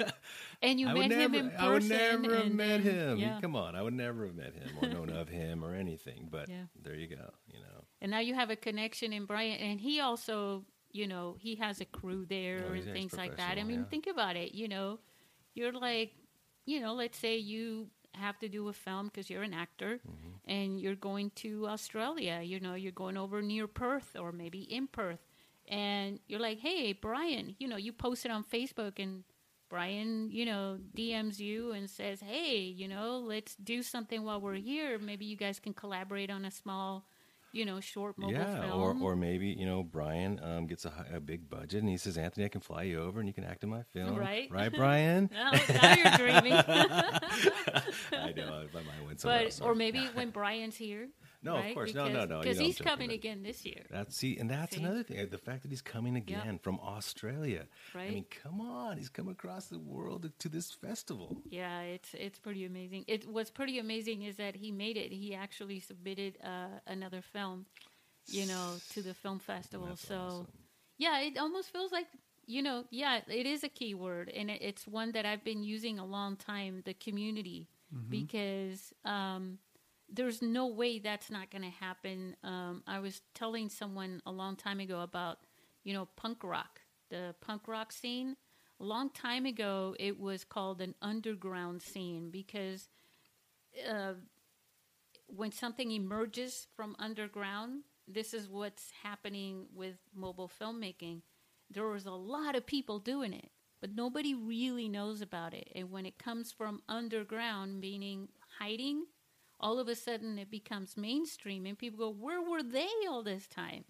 And you I met would him in person. I would never have met then- him. Yeah. Come on, I would never have met him or known of him or anything. But Yeah. there you go. You know, And now you have a connection in Brian, and he also, you know, he has a crew there Oh, and things like that. I mean, yeah. think about it. You know, you're like, you know, let's say you have to do a film because you're an actor, Mm-hmm. and you're going to Australia. You know, you're going over near Perth or maybe in Perth, and you're like, hey, Brian, you know, you posted on Facebook and. Brian, you know, DMs you and says, "Hey, you know, let's do something while we're here. Maybe you guys can collaborate on a small, you know, short mobile yeah. film." Or or maybe you know Brian um, gets a, a big budget and he says, Anthony, I can fly you over and you can act in my film. Right. Right, Brian. now, now you're dreaming. I know. My mind went somewhere but else. or maybe when Brian's here. No, of right? course. No, no, no. Because he's coming but- again this year. That's see, and that's See? another thing. The fact that he's coming again from Australia. Right. I mean, come on, he's come across the world to this festival. Yeah, it's it's pretty amazing. It what's pretty amazing is that he made it. He actually submitted uh, another film, you know, to the film festival. That's so awesome. yeah, it almost feels like you know, yeah, it is a key word, and it, it's one that I've been using a long time. The community, because um, there's no way that's not going to happen. Um, I was telling someone a long time ago about you know, punk rock, the punk rock scene. A long time ago, it was called an underground scene because uh, when something emerges from underground, this is what's happening with mobile filmmaking. There was a lot of people doing it, but nobody really knows about it. And when it comes from underground, meaning hiding, all of a sudden it becomes mainstream, and people go, Where were they all this time?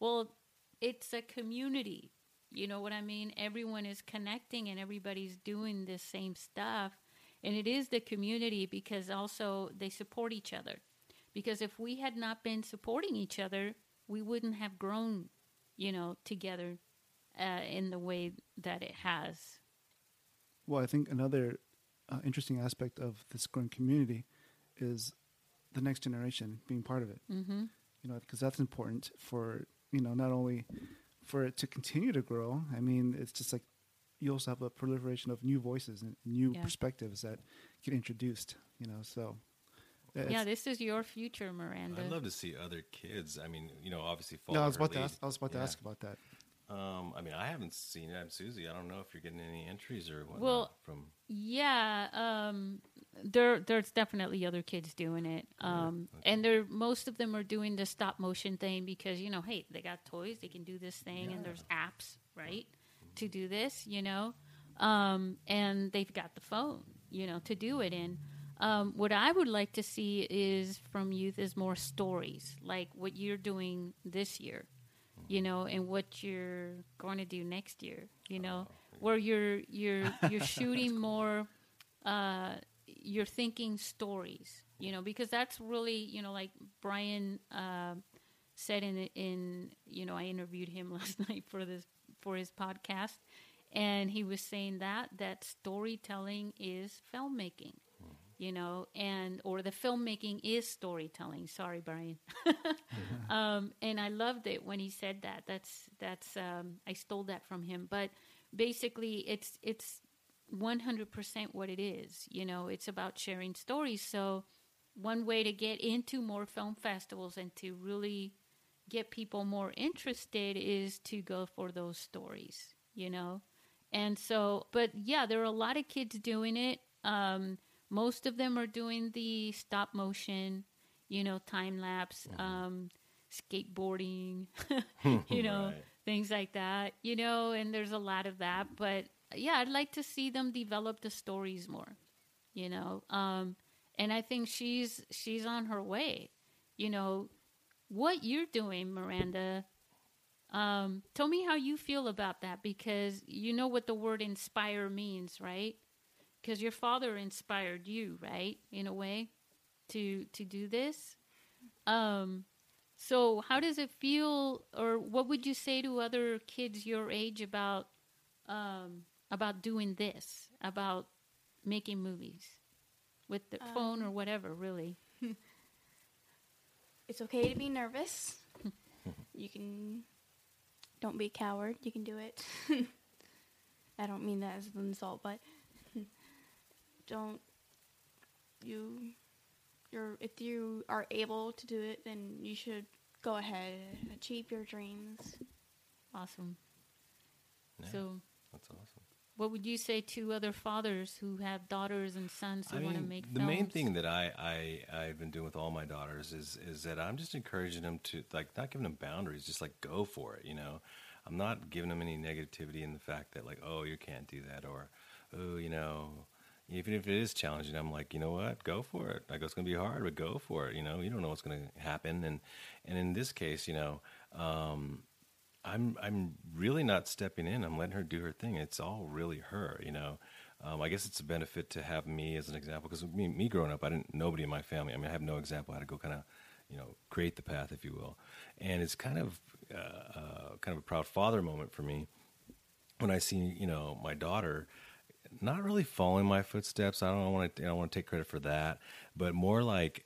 Well, it's a community. You know what I mean? Everyone is connecting and everybody's doing the same stuff. And it is the community because also they support each other. Because if we had not been supporting each other, we wouldn't have grown, you know, together uh, in the way that it has. Well, I think another uh, interesting aspect of this growing community is the next generation being part of it. Mm-hmm. You know, because that's important for you know not only for it to continue to grow. I mean, it's just like you also have a proliferation of new voices and new Yeah. perspectives that get introduced. You know, so it's- Yeah, this is your future, Miranda. I'd love to see other kids. I mean, you know, obviously. no, I was about to ask. I was about to ask about that. Um, I mean, I haven't seen it. I'm Susy. I don't know if you're getting any entries or whatnot Well, from. Yeah, um, there there's definitely other kids doing it, um, and they're most of them are doing the stop motion thing because you know, hey, they got toys, they can do this thing, and there's apps, right, to do this, you know, um, and they've got the phone, you know, to do it in. Um, what I would like to see is from youth is more stories, like what you're doing this year, you know, and what you're going to do next year, you know, where you're you're you're shooting more uh, you're thinking stories, you know, because that's really, you know, like Brian uh, said in in you know, I interviewed him last night for this for his podcast, and he was saying that that storytelling is filmmaking, you know, and or the filmmaking is storytelling. Sorry, Brian. um, and I loved it when he said that. That's that's um, I stole that from him, but basically, it's it's 100% what it is. You know, it's about sharing stories. So, one way to get into more film festivals and to really get people more interested is to go for those stories, you know? And so, but yeah, there are a lot of kids doing it. Um, most of them are doing the stop motion, you know, time lapse, um, skateboarding, you know, Right. things like that, you know, and there's a lot of that. But yeah, I'd like to see them develop the stories more, you know. Um, and I think she's she's on her way. You know, what you're doing, Miranda. Um, tell me how you feel about that because you know what the word inspire means, right? Because your father inspired you, right, in a way, to to do this. Um, so how does it feel, or what would you say to other kids your age about um, about doing this, about making movies with the um, phone or whatever, really? It's okay to be nervous. you can. Don't be a coward. You can do it. I don't mean that as an insult, but don't you. You're if you are able to do it, then you should go ahead and achieve your dreams. Awesome. Yeah, So, that's awesome. What would you say to other fathers who have daughters and sons who I want to mean, make the films? main thing that I, I I've been doing with all my daughters is is that I'm just encouraging them to like not giving them boundaries, just like go for it. You know, I'm not giving them any negativity in the fact that like oh you can't do that or oh you know even if it is challenging, I'm like you know what go for it. I go it's gonna be hard, but go for it. You know you don't know what's gonna happen and and in this case you know. Um, I'm I'm really not stepping in. I'm letting her do her thing. It's all really her, you know. Um, I guess it's a benefit to have me as an example because me, me growing up, I didn't nobody in my family. I mean, I have no example how to go kind of, you know, create the path, if you will. And it's kind of uh, uh, kind of a proud father moment for me when I see you know my daughter not really following my footsteps. I don't want to I don't want to take credit for that, but more like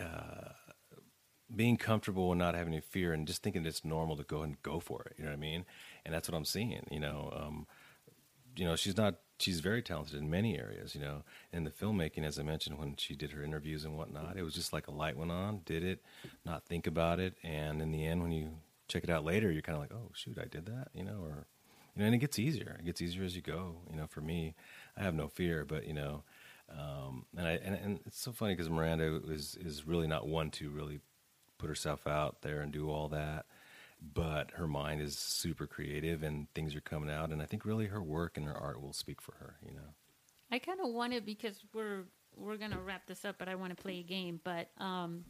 uh, being comfortable and not having any fear and just thinking it's normal to go and go for it. You know what I mean? And that's what I'm seeing. You know, um, you know, she's not. She's very talented in many areas. You know, in the filmmaking, as I mentioned when she did her interviews and whatnot, it was just like a light went on, did it, not think about it, and in the end, when you check it out later, you're kind of like, oh shoot, I did that, you know, or you know, and it gets easier. It gets easier as you go. You know, for me, I have no fear, but you know, um, and I and, and it's so funny because Miranda is is really not one to really put herself out there and do all that, but her mind is super creative and things are coming out, and I think really her work and her art will speak for her. You know. I kind of wanted because we're we're gonna wrap this up, but I want to play a game. But um,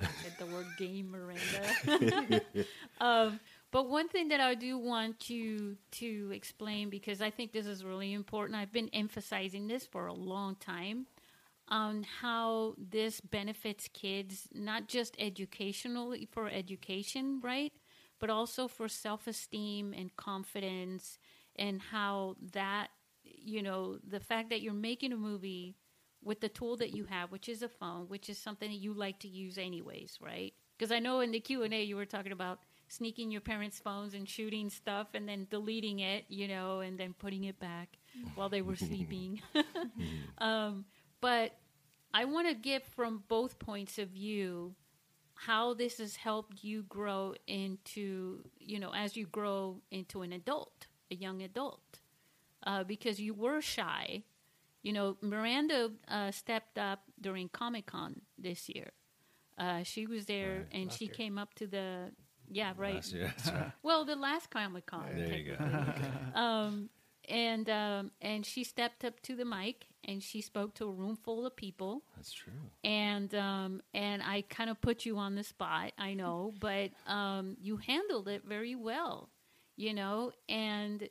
I the word game, Miranda. um, but one thing that I do want you to explain because I think this is really important. I've been emphasizing this for a long time on how this benefits kids, not just educationally for education, right? But also for self esteem and confidence, and how that, you know, the fact that you're making a movie with the tool that you have, which is a phone, which is something that you like to use anyways, right? Because I know in the Q and A you were talking about sneaking your parents' phones and shooting stuff and then deleting it, you know, and then putting it back while they were sleeping. um, but I want to get from both points of view how this has helped you grow into, you know, as you grow into an adult, a young adult, uh, because you were shy. You know, Miranda uh, stepped up during Comic Con this year. Uh, she was there Right, and she year. came up to the, yeah, right. Year, right. Well, the last Comic Con. There you go. um, and um, and she stepped up to the mic and she spoke to a room full of people. That's true. And um, and I kind of put you on the spot, I know, but um, you handled it very well, you know. And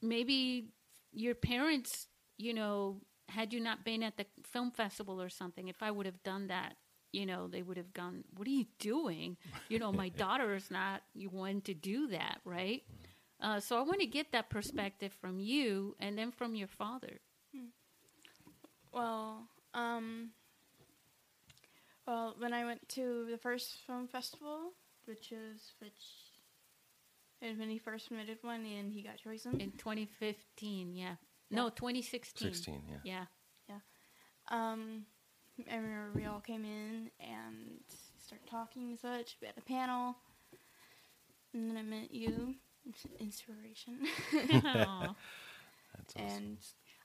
maybe your parents, you know, had you not been at the film festival or something, if I would have done that, you know, they would have gone, "What are you doing?" You know, my daughter is not you want to do that, right? Uh, so I want to get that perspective from you, and then from your father. Well, um, well, when I went to the first film festival, which is which, and when he first submitted one and he got chosen, In 2015, yeah. No, 2016. 16, yeah. Yeah. um, I remember we all came in and started talking and such. We had a panel, and then I met you, inspiration, Aw. That's awesome. and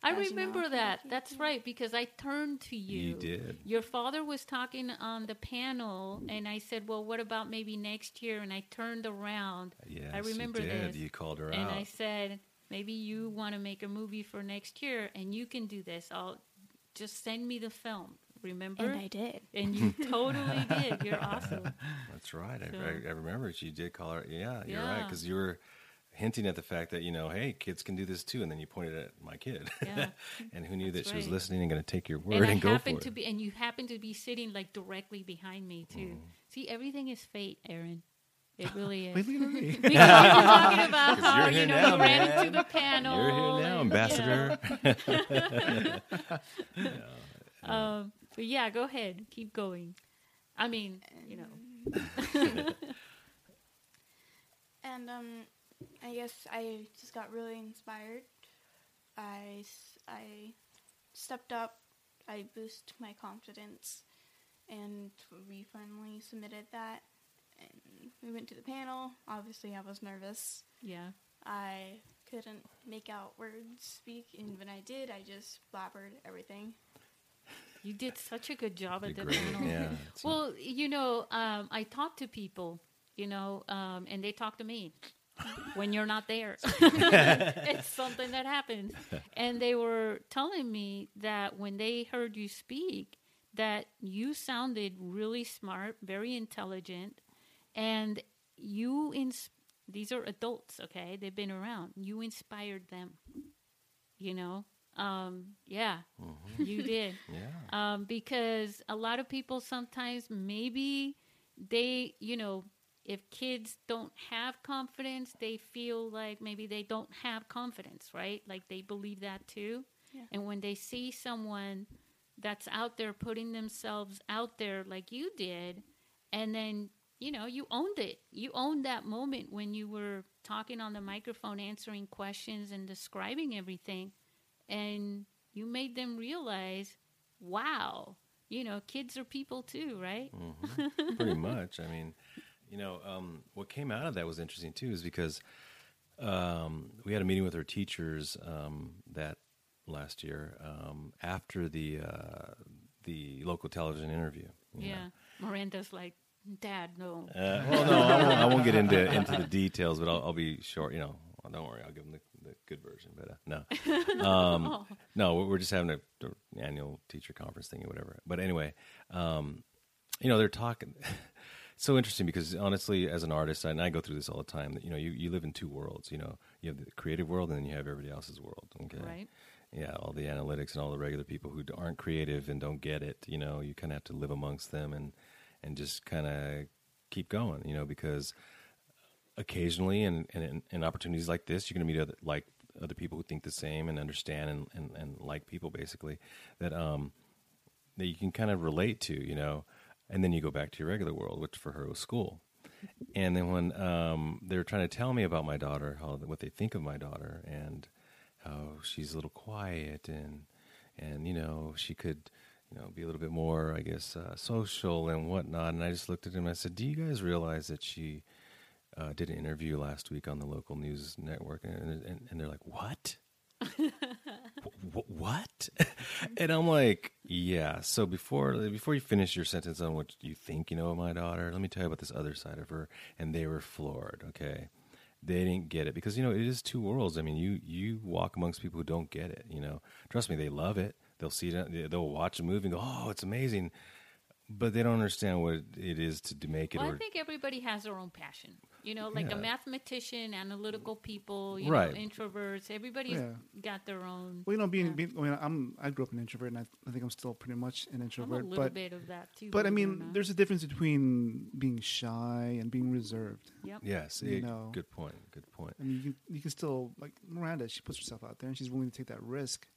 I As you know, remember that. lucky. That's right, because I turned to you. You did. Your father was talking on the panel, and I said, Well, what about maybe next year? And I turned around Yes, I remember you did. this. You called her and out. I said, Maybe you want to make a movie for next year, and you can do this. I'll just send me the film. Remember? and I did. And you totally did. You're awesome. That's right. So- I, I, I remember she did call her. Yeah, you're right. Because you were hinting at the fact that you know, hey, kids can do this too, and then you pointed at my kid. Yeah. and who knew That's that she was listening and going to take your word and and, I go for happened it? be, and you happen to be sitting like directly behind me too. Mm. See, everything is fate, Aaron. It really is. Wait, look at me. we were talking about how you're you here know now, you ran man. into the panel. You're here now, and, ambassador. you know. um, but yeah, go ahead, keep going. I mean, you know, And um, I guess I just got really inspired. I I stepped up. I boosted my confidence, and we finally submitted that. And we went to the panel. Obviously, I was nervous. yeah. I couldn't make out words speak, and when I did, I just blabbered everything. You did such a good job at panel. Yeah. Well, you know, um, I talk to people, you know, um, and they talk to me when you're not there. it's something that happens. And they were telling me that when they heard you speak, that you sounded really smart, very intelligent, and you ins- these are adults, okay? They've been around. You inspired them. You know? Um, yeah, Mhm. you did Yeah. um, because a lot of people sometimes maybe they you know if kids don't have confidence they feel like maybe they don't have confidence right like they believe that too Yeah. and when they see someone that's out there putting themselves out there like you did and then you know you owned it you owned that moment when you were talking on the microphone answering questions and describing everything and you made them realize wow you know kids are people too right Mhm. Pretty much. I mean, You know, um, what came out of that was interesting too, is because um, we had a meeting with our teachers um, that last year um, after the uh, the local television interview. you know. Yeah. Miranda's like, Dad, no. Uh, well, no, I won't, I won't get into into the details, but I'll, I'll be short. You know, well, don't worry, I'll give them the, the good version. But uh, no, um, no, we're we're just having a, the annual teacher conference thing or whatever. But anyway, um, you know, they're talking. so interesting because honestly, as an artist, and I go through this all the time. That you know, you, you live in two worlds. You know, you have the creative world, and then you have everybody else's world. Okay, Right. yeah, all the analytics and all the regular people who aren't creative and don't get it. You know, you kind of have to live amongst them and and just kind of keep going. You know, because occasionally and and in, opportunities like this, you're going to meet other like other people who think the same and understand and, and, and like people basically that um that you can kind of relate to. You know, and then you go back to your regular world, which for her was school. And then when um, they were trying to tell me about my daughter, how what they think of my daughter, and how she's a little quiet, and and you know she could you know be a little bit more, I guess, uh, social and whatnot. And I just looked at him and I said, "Do you guys realize that she uh, did an interview last week on the local news network?" And and, and they're like, "What?" Wh- what? and I'm like, yeah. So before before you finish your sentence on what you think you know of my daughter, let me tell you about this other side of her. And they were floored. Okay, they didn't get it because you know it is two worlds. I mean, you you walk amongst people who don't get it. You know, trust me, they love it. They'll see it. They'll watch a movie and go, oh, it's amazing. But they don't understand what it is to, to make it. Well, or I think everybody has their own passion. You know, like Yeah. a mathematician, analytical people, you Right. know, introverts. Everybody's Yeah. got their own. Well, you know, being, Yeah. being I mean, I'm I grew up an introvert, and I, I think I'm still pretty much an I'm a introvert. little But bit of that too. but I believe it or mean, there's a difference between being shy and being reserved. Yep. yes, you it- know. good point. Good point. I mean, you you can still like Miranda. She puts herself out there, and she's willing to take that risk.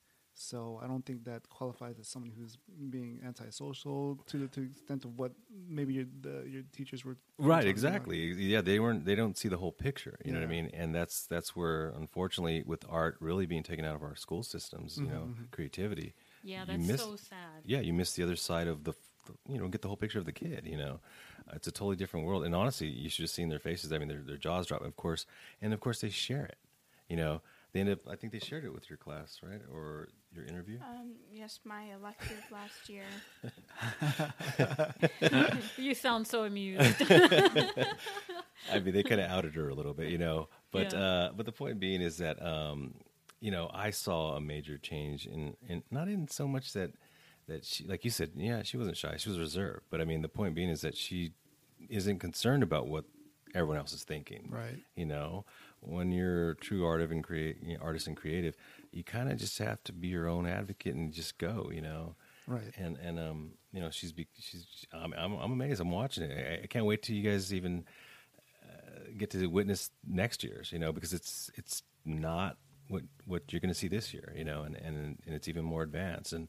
So I don't think that qualifies as someone who's being antisocial to the to the extent of what maybe your the, your teachers were. were right talking about. exactly yeah they weren't they don't see the whole picture you know what i mean and that's that's where unfortunately with art really being taken out of our school systems you know Mhm, mhm. creativity Yeah, you that's miss- so sad. yeah you miss the other side of the you know get the whole picture of the kid you know Uh, it's a totally different world and honestly you should have seen their faces i mean their, their jaws drop of course and of course they share it you know they end up i think they shared it with your class right or your interview Um, yes, my elective last year. You sound so amused. I mean, they kind of outed her a little bit, you know. But Yeah. uh, but the point being is that um, you know I saw a major change in, in not in so much that that she like you said, yeah, she wasn't shy, she was reserved. But I mean, the point being is that she isn't concerned about what everyone else is thinking. Right. You know, when you're a true artist and create you know, artist and creative, you kind of just have to be your own advocate and just go. You know Right. and and um you know she's be, she's I'm, I'm I'm amazed I'm watching it I, I can't wait till you guys even uh, get to witness next year's you know because it's it's not what what you're going to see this year you know and and and it's even more advanced and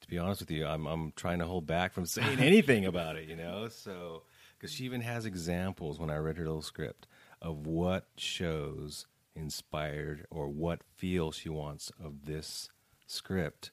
to be honest with you I'm I'm trying to hold back from saying anything about it you know so because she even has examples when I read her little script of what shows inspired or what feel she wants of this script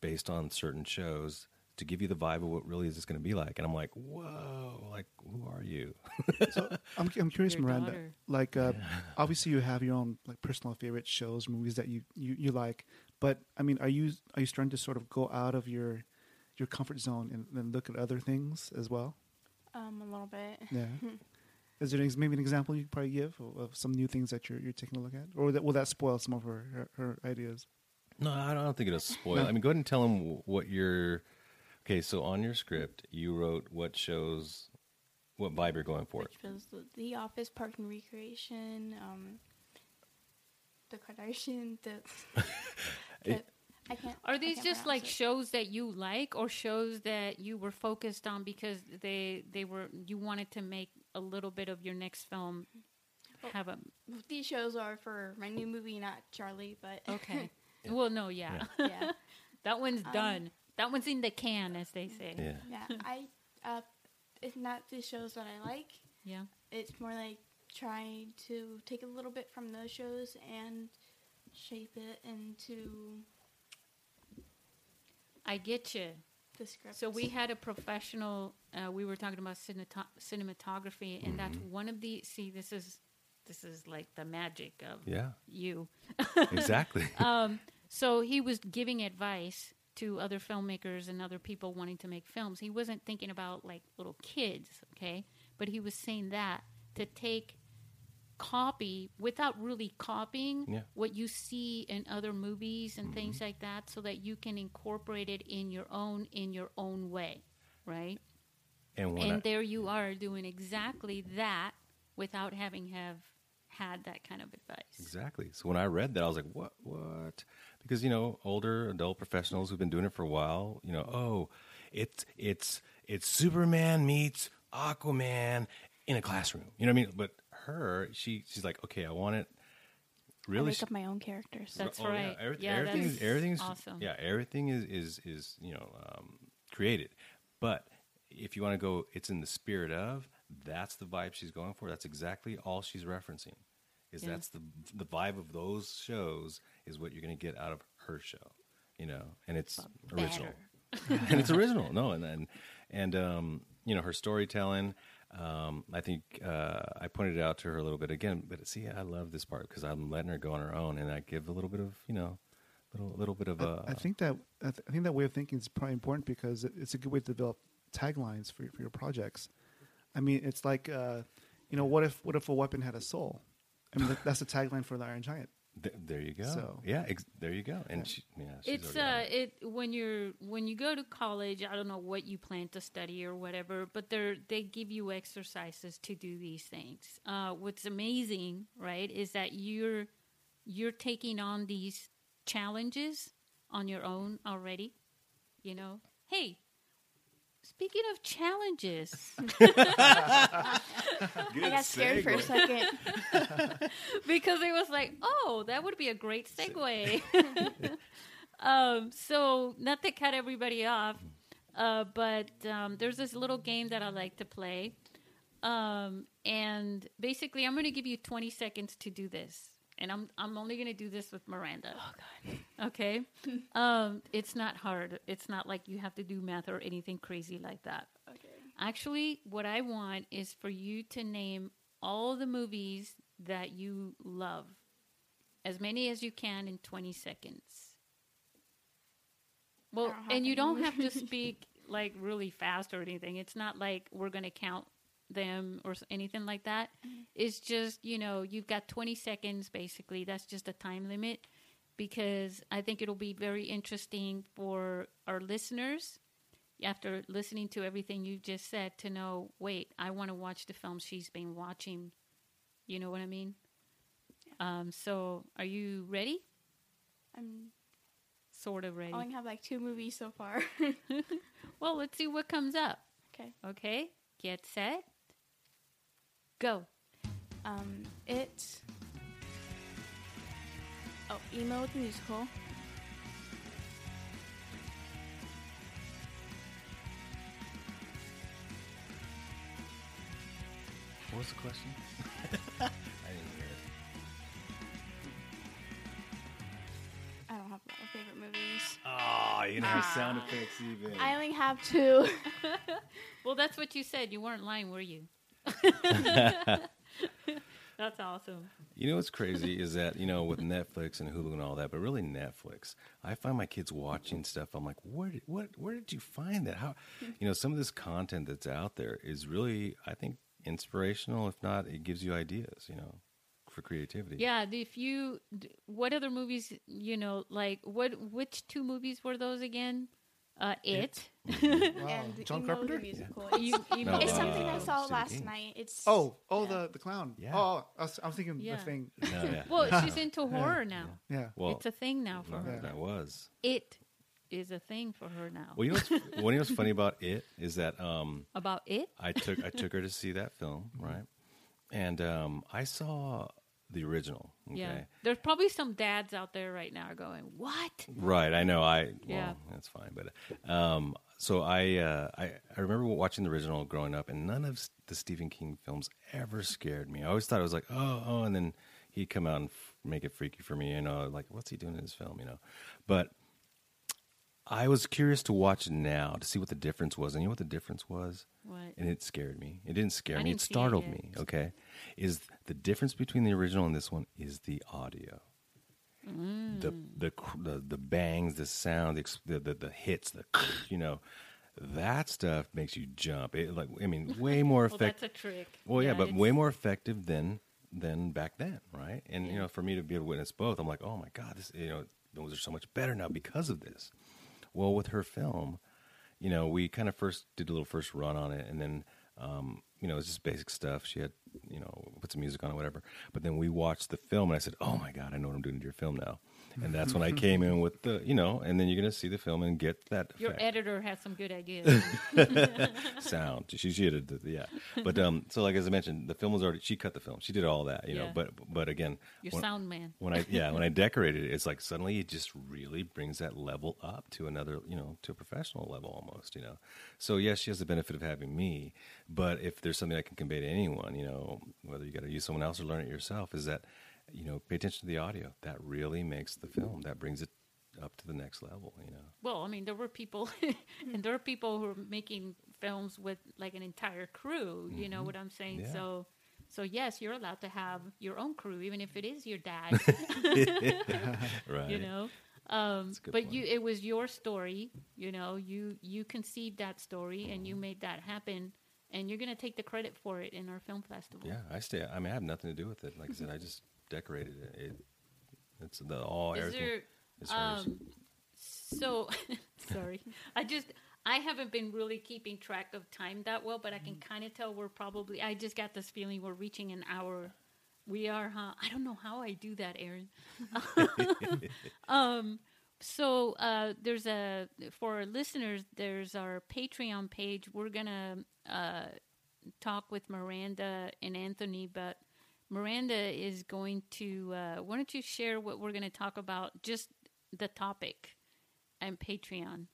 based on certain shows to give you the vibe of what really is this going to be like. And I'm like, whoa, like who are you? So I'm I'm curious, Your Miranda. daughter. Like, uh, obviously, you have your own like personal favorite shows, movies that you, you, you like. But I mean, are you are you starting to sort of go out of your your comfort zone and, and look at other things as well? Um, a little bit. Yeah. Is there maybe an example you could probably give of, of some new things that you're you're taking a look at, or that will that spoil some of her her, her ideas? No, I don't, I don't think it'll spoil. No. I mean, go ahead and tell them what your. Okay, so on your script, you wrote what shows, what vibe you're going for. Which was the, the Office, Park and Recreation, um, the Kardashian, the. the I can't. Are these can't just like it. shows that you like, or shows that you were focused on because they they were you wanted to make a little bit of your next film Oh. have a These shows are for my new movie, not Charlie, but okay. Well, no, yeah, yeah, that one's Um, done. That one's in the can, as they say. Yeah. yeah. I uh, it's not the shows that I like. Yeah. It's more like trying to take a little bit from those shows and shape it into. I get you. The script. So we had a professional. Uh, we were talking about cineto- cinematography, and that's Mm-hmm. one of the. See, this is this is like the magic of Yeah, you. exactly. Um, so he was giving advice to other filmmakers and other people wanting to make films. He wasn't thinking about like little kids, okay? But he was saying that to take copy without really copying Yeah. what you see in other movies and things mm-hmm. like that so that you can incorporate it in your own in your own way, right? and and I, there you are doing exactly that without having have had that kind of advice. Exactly. So when I read that, I was like, "What? What?" Because you know, older adult professionals who've been doing it for a while, you know, oh, it's it's it's Superman meets Aquaman in a classroom. You know what I mean? But her, she she's like, okay, I want it. I Really, make up my own characters. That's oh, yeah, right. everyth- Yeah, everything that's is everything is awesome. Yeah, everything is is is you know um, created. But if you want to go, it's in the spirit of. That's the vibe she's going for. That's exactly all she's referencing. Is Yeah. that's the the vibe of those shows is what you're going to get out of her show. You know, and it's original and it's original. No, and and and um, you know her storytelling. Um, I think uh, I pointed it out to her a little bit again, but see, I love this part because I'm letting her go on her own, and I give a little bit of you know, little little bit of a. I, I think that I, th- I think that way of thinking is probably important because it's a good way to develop taglines for your, for your projects. I mean, it's like uh, you know, what if what if a weapon had a soul? I mean, that's the tagline for the Iron Giant. Th- there you go. So- yeah, ex- there you go. And Yeah. she, yeah, she's it's already uh it. it when you're when you go to college i don't know what you plan to study or whatever but they're they give you exercises to do these things uh what's amazing right is that you're you're taking on these challenges on your own already you know hey speaking of challenges I got scared for a second. because it was like, oh, that would be a great segue. um, so, not to cut everybody off, uh, but um, there's this little game that I like to play. Um, and basically, I'm going to give you 20 seconds to do this. And I'm, I'm only going to do this with Miranda. Oh, God. Okay? um, it's not hard. It's not like you have to do math or anything crazy like that. Okay. Actually, what I want is for you to name all the movies that you love, as many as you can in 20 seconds. Well, and you don't have to speak like really fast or anything. It's not like we're going to count them or anything like that. It's just, you know, you've got 20 seconds basically. That's just a time limit because I think it'll be very interesting for our listeners after listening to everything you've just said to know wait i want to watch the film she's been watching. You know what i mean? Um, so are you ready? I'm sort of ready. I only have like two movies so far. well let's see what comes up. Okay. okay get set go Um, it. Oh, emo the musical. What was the question? I didn't hear it. I don't have a lot of favorite movies. Oh, you know Ah. sound effects even. I only have two. well that's what you said you weren't lying were you that's awesome You know what's crazy is that you know with Netflix and Hulu and all that, but really Netflix. I find my kids watching stuff. I'm like, where did what where did you find that? How hmm. you know some of this content that's out there is really I think inspirational. If not, it gives you ideas. You know, for creativity. yeah if you what other movies you know like what which two movies were those again uh it, Wow, and John emo Carpenter. the musical. You- you No, know It's uh, something I saw Stephen last King. night. It's Oh, oh, Yeah. the the clown. Yeah. Oh, I was, I was thinking Yeah. the thing. No, yeah. well she's into horror now Yeah. well, it's a thing now for no, her that was. it is a thing for her now. Well, you know what's, well, you know what's funny about it is that um, About it? I took I took her to see that film, right? And um, I saw the original. Okay. Yeah. There's probably some dads out there right now going, "What?" Right, I know. I well, Yeah. that's fine, but um, so I, uh, I I remember watching the original growing up, and none of the Stephen King films ever scared me. I always thought it was like, oh, oh, and then he'd come out and f- make it freaky for me. You know, like what's he doing in this film? You know, but I was curious to watch it now to see what the difference was. And you know what the difference was? What? And it scared me. It didn't scare I me. It didn't it startled yet. me. Okay, is the difference between the original and this one is the audio. Mm. The, the the the bangs, the sound, the, the the hits, the you know, that stuff makes you jump. It like I mean, way more Well, effective. that's a trick. Well, yeah, but way more effective than than back then, right? And you know, for me to be able to witness both, I'm like, oh my god, this you know, those are so much better now because of this. Well, with her film, you know, we kind of first did a little first run on it, and then um, you know, it's just basic stuff. She had you know put some music on it, whatever. But then we watched the film, and I said, oh my god, I know what I'm doing to your film now. And that's when I came in with the, you know, and then you're gonna see the film and get that Your effect editor has some good ideas. sound. She she did it, yeah. But um, so like as I mentioned, the film was already she cut the film. She did all that, you know. But but again, Your when, sound man. when I yeah when I decorated it, it's like suddenly it just really brings that level up to another, you know, to a professional level almost, you know. So yes, she has the benefit of having me, but if there's something I can convey to anyone, you know, whether you got to use someone else or learn it yourself, is that you know pay attention to the audio. That really makes the film. That brings it up to the next level, you know. Well, I mean, there were people, and there are people who are making films with like an entire crew. You know what I'm saying? Mm-hmm. Yeah. So, so yes, you're allowed to have your own crew, even if it is your dad. Right. you know. Um, but point. you, it was your story. You know, you you conceived that story and Mm-hmm. you made that happen, and you're gonna take the credit for it in our film festival. Yeah, I stay. I mean, I have nothing to do with it. Like I said, I just decorated it. it it's the all Is everything. there? is hers. Um, so sorry, I just I haven't been really keeping track of time that well, but I can kind of tell we're probably. I just got this feeling we're reaching an hour. We are, huh? I don't know how I do that, Aaron. um, so uh, there's a for our listeners. There's our Patreon page. We're gonna uh, talk with Miranda and Anthony, but Miranda is going to. Uh, why don't you share what we're going to talk about? Just the topic and Patreon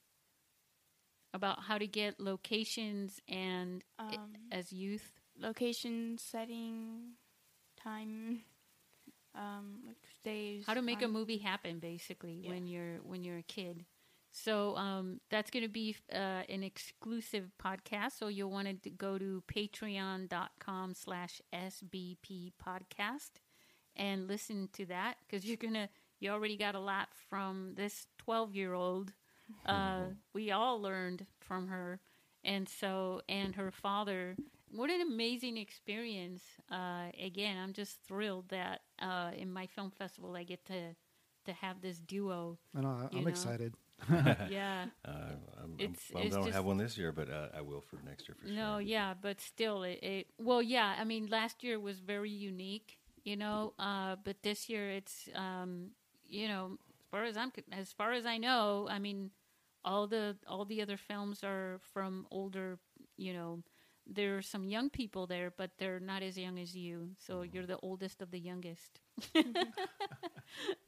about how to get locations and Um, as youth. Location, setting, time, um, days. how to make a movie happen basically Yeah. when you're when you're a kid so um, that's going to be uh, an exclusive podcast. So you'll want to go to patreon.com slash sbp podcast and listen to that because you're gonna you already got a lot from this 12 year old uh, we all learned from her. And so and her father what an amazing experience. Uh, again i'm just thrilled that uh, in my film festival i get to to have this duo I know, I'm know? excited. yeah Uh, I'm, It's- I'm, it's don't just- have one this year, but uh, I will for next year for sure. No, yeah, but still, it, it. Well, yeah, I mean, last year was very unique, you know. Uh, but this year, it's, um, you know, as far as I'm, as far as I know, I mean, all the all the other films are from older, you know. There are some young people there, but they're not as young as you. So Mm-hmm. you're the oldest of the youngest.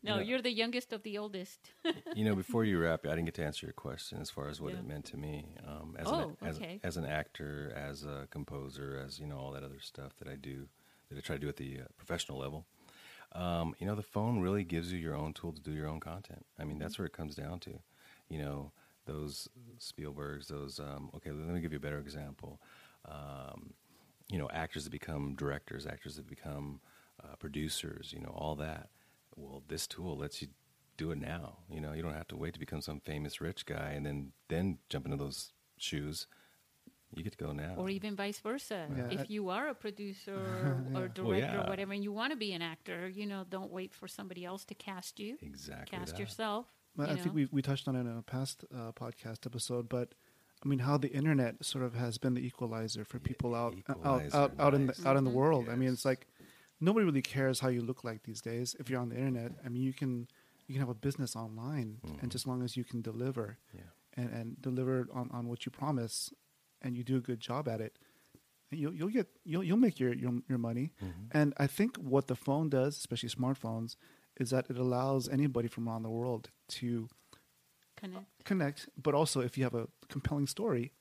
no, Yeah. you're the youngest of the oldest. you know, before you wrap, I didn't get to answer your question as far as what Yeah. it meant to me um, as, Oh, an, as, okay. as an actor, as a composer, as you know, all that other stuff that I do, that I try to do at the uh, professional level. Um, you know, the phone really gives you your own tool to do your own content. I mean, that's where it comes down to. You know, those Spielbergs, those. Um, okay, let me give you a better example. Um, you know, actors that become directors, actors that become uh, producers. You know, all that. Well, this tool lets you do it now. You know, you don't have to wait to become some famous rich guy and then then jump into those shoes. You get to go now. or even vice versa. Yeah, if I- you are a producer or, or director Well, yeah. or whatever, and you want to be an actor, you know, don't wait for somebody else to cast you. exactly. Cast that. yourself. Well, you I think we we touched on it in a past uh, podcast episode, but I mean, how the internet sort of has been the equalizer for people out out equalizer, out, out in the out in the Mhm. world. I mean, it's like nobody really cares how you look like these days if you're on the internet. I mean, you can you can have a business online, Mhm. and just as long as you can deliver Yeah. and and deliver on on what you promise, and you do a good job at it, you'll you'll get you'll you'll make your your, your money. Mhm. And I think what the phone does, especially smartphones, is that it allows anybody from around the world to Connect. connect. But also, if you have a compelling story,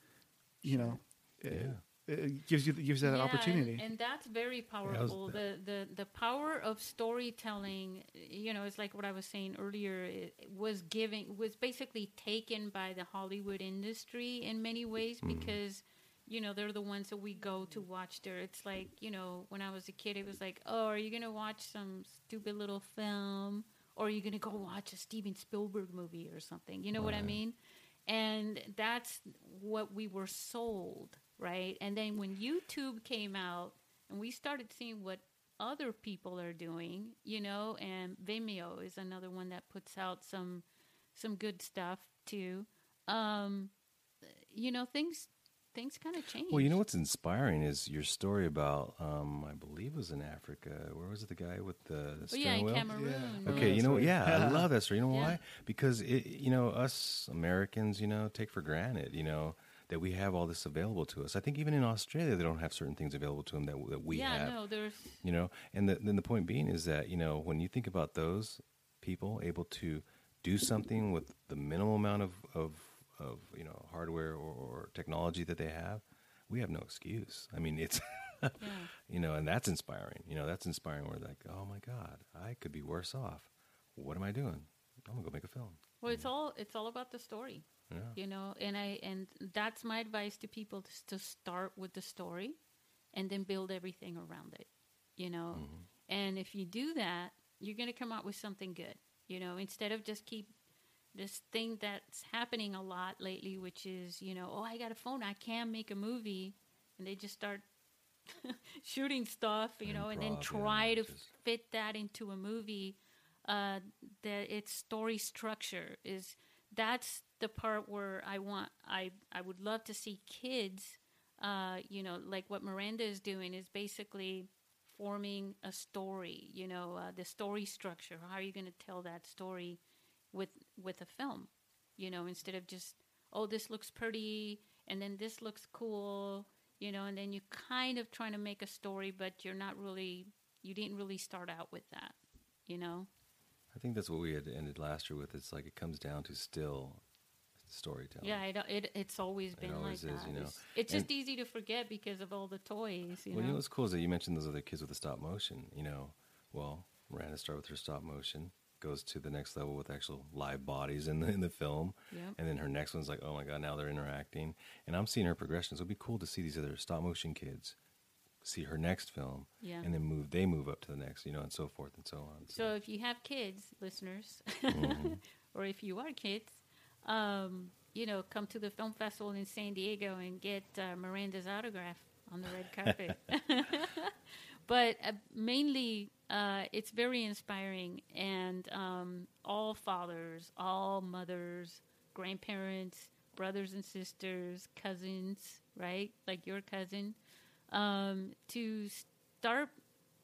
you know, Yeah. uh, it gives you gives you that Yeah, opportunity. and, and that's very was- powerful. the, the the power of storytelling, you know, it's like what I was saying earlier. It, it was giving was basically taken by the Hollywood industry in many ways Mm-hmm. because. You know, they're the ones that we go to watch there. It's like, you know, when I was a kid, it was like, oh, are you going to watch some stupid little film? Or you're you going to go watch a Steven Spielberg movie or something? You know what I mean? And that's what we were sold, right? And then when YouTube came out and we started seeing what other people are doing, you know, and Vimeo is another one that puts out some some good stuff too. Um, you know, things things kind of change. Well, you know what's inspiring is your story about, um, I believe it was in Africa. Where was it? The guy with the Oh, steering yeah, in wheel. Cameroon. Yeah. Okay, you know, story. yeah, I love that story. You know Yeah. why? Because it, you know, us Americans, you know, take for granted, you know, that we have all this available to us. I think even in Australia, they don't have certain things available to them that that we yeah, have. no, there's You know, and the, then the point being is that you know when you think about those people able to do something with the minimal amount of of, of you know hardware or, or technology that they have, we have no excuse. I mean, it's yeah. you know, and that's inspiring. You know, that's inspiring. We're like, oh my god, I could be worse off. What am I doing? I'm gonna go make a film. Well, it's all it's all about the story. Yeah. you know and i and that's my advice to people to, to start with the story and then build everything around it you know Mm-hmm. and if you do that you're to come out with something good you know instead of just keep this thing that's happening a lot lately which is you know oh i got a phone i can make a movie. And they just start shooting stuff you know and then Improv, yeah, try to just- fit that into a movie. Uh, that its story structure is that's the part where I want I I would love to see kids uh, you know like what Miranda is doing is basically forming a story you know uh, the story structure. How are you going to tell that story with with a film you know instead of just oh this looks pretty and then this looks cool you know and then you kind of trying to make a story but you're not really you didn't really start out with that you know I think that's what we had ended last year with. It's like it comes down to still storytelling. Yeah, it, it it's always been it always like is, that. you know. It's, it's just And- easy to forget because of all the toys. You well, you know know, what's cool is that you mentioned those other kids with the stop motion. You know, well, Miranda started with her stop motion, goes to the next level with actual live bodies in the in the film, Yep. and then her next one's like, oh my god, now they're interacting, and I'm seeing her progression. So it'd be cool to see these other stop motion kids see her next film, Yeah. and then move they move up to the next, you know, and so forth and so on. So if you have kids, listeners, Mhm. or if you are kids, um, you know, come to the film festival in San Diego and get uh, Miranda's autograph on the red carpet. but uh, mainly, uh, it's very inspiring, and um, all fathers, all mothers, grandparents, brothers and sisters, cousins, right? Like your cousin, um, to start,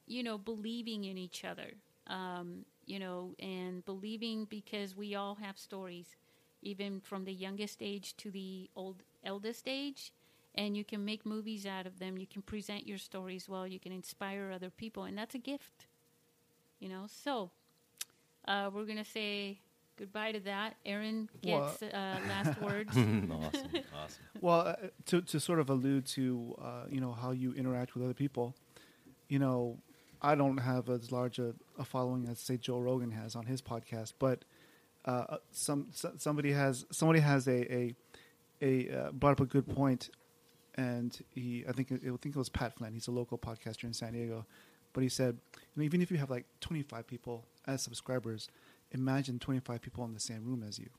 you know, believing in each other, um, you know, and believing because we all have stories, even from the youngest age to the old eldest age. And you can make movies out of them. You can present your stories well. You can inspire other people, and that's a gift, you know. So, uh, we're gonna say goodbye to that. Aaron Well- gets uh, last words. awesome, awesome. Well, uh, to to sort of allude to uh, you know how you interact with other people, you know, I don't have as large a, a following as say Joe Rogan has on his podcast, but uh, some so- somebody has somebody has a a, a uh, brought up a good point, and he I think it, I think it was Pat Flynn. He's a local podcaster in San Diego, but he said, you know, even if you have like twenty five people as subscribers, imagine twenty five people in the same room as you.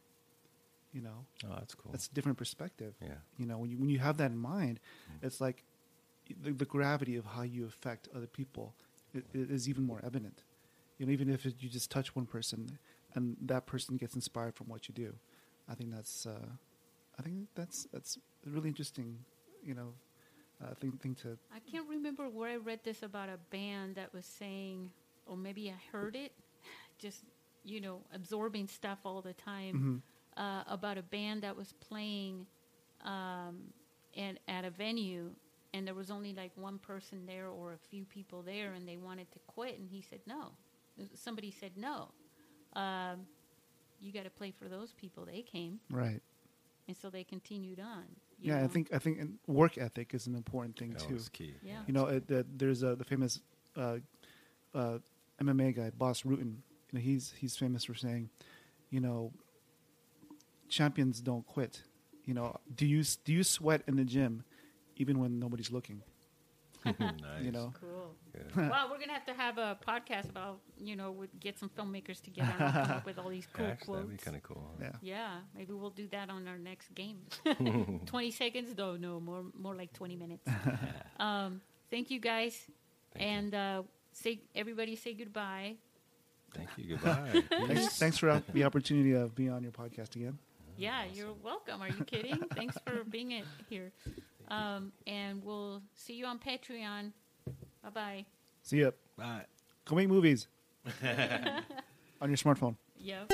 You know, Oh, that's cool. that's a different perspective yeah. you know when you when you have that in mind Mm-hmm. it's like the, the gravity of how you affect other people is even more evident you know even if it, you just touch one person and that person gets inspired from what you do i think that's uh, i think that's that's really interesting you know uh, thing thing to I can't remember where I read this about a band that was saying, or maybe I heard it, just you know, absorbing stuff all the time. Uh, about a band that was playing um, and at a venue, and there was only like one person there or a few people there, and they wanted to quit, and he said no. Somebody said no. Um, you got to play for those people. They came, right and so they continued on. You Yeah, I think I think work ethic is an important thing That too. was key. Yeah. You know, it, the, there's a, the famous uh, uh, MMA guy, Bas Rutten. You know, he's he's famous for saying, you know, champions don't quit. You know, do you do you sweat in the gym, even when nobody's looking? nice. You know, Cool. Yeah. well, we're gonna have to have a podcast about you know get some filmmakers together and come up with all these cool Actually, that'd be kind of cool. huh? yeah. Yeah, maybe we'll do that on our next game. twenty seconds? No, no, more more like twenty minutes. um, thank you guys, Thank you. and uh, say everybody say goodbye. Thank you. Goodbye. Thanks, thanks for the opportunity of being on your podcast again. Yeah, you're welcome. Are you kidding? Thanks for being it here. Um, and we'll see you on Patreon. Bye bye. See ya. Bye. Go make movies on your smartphone. Yep.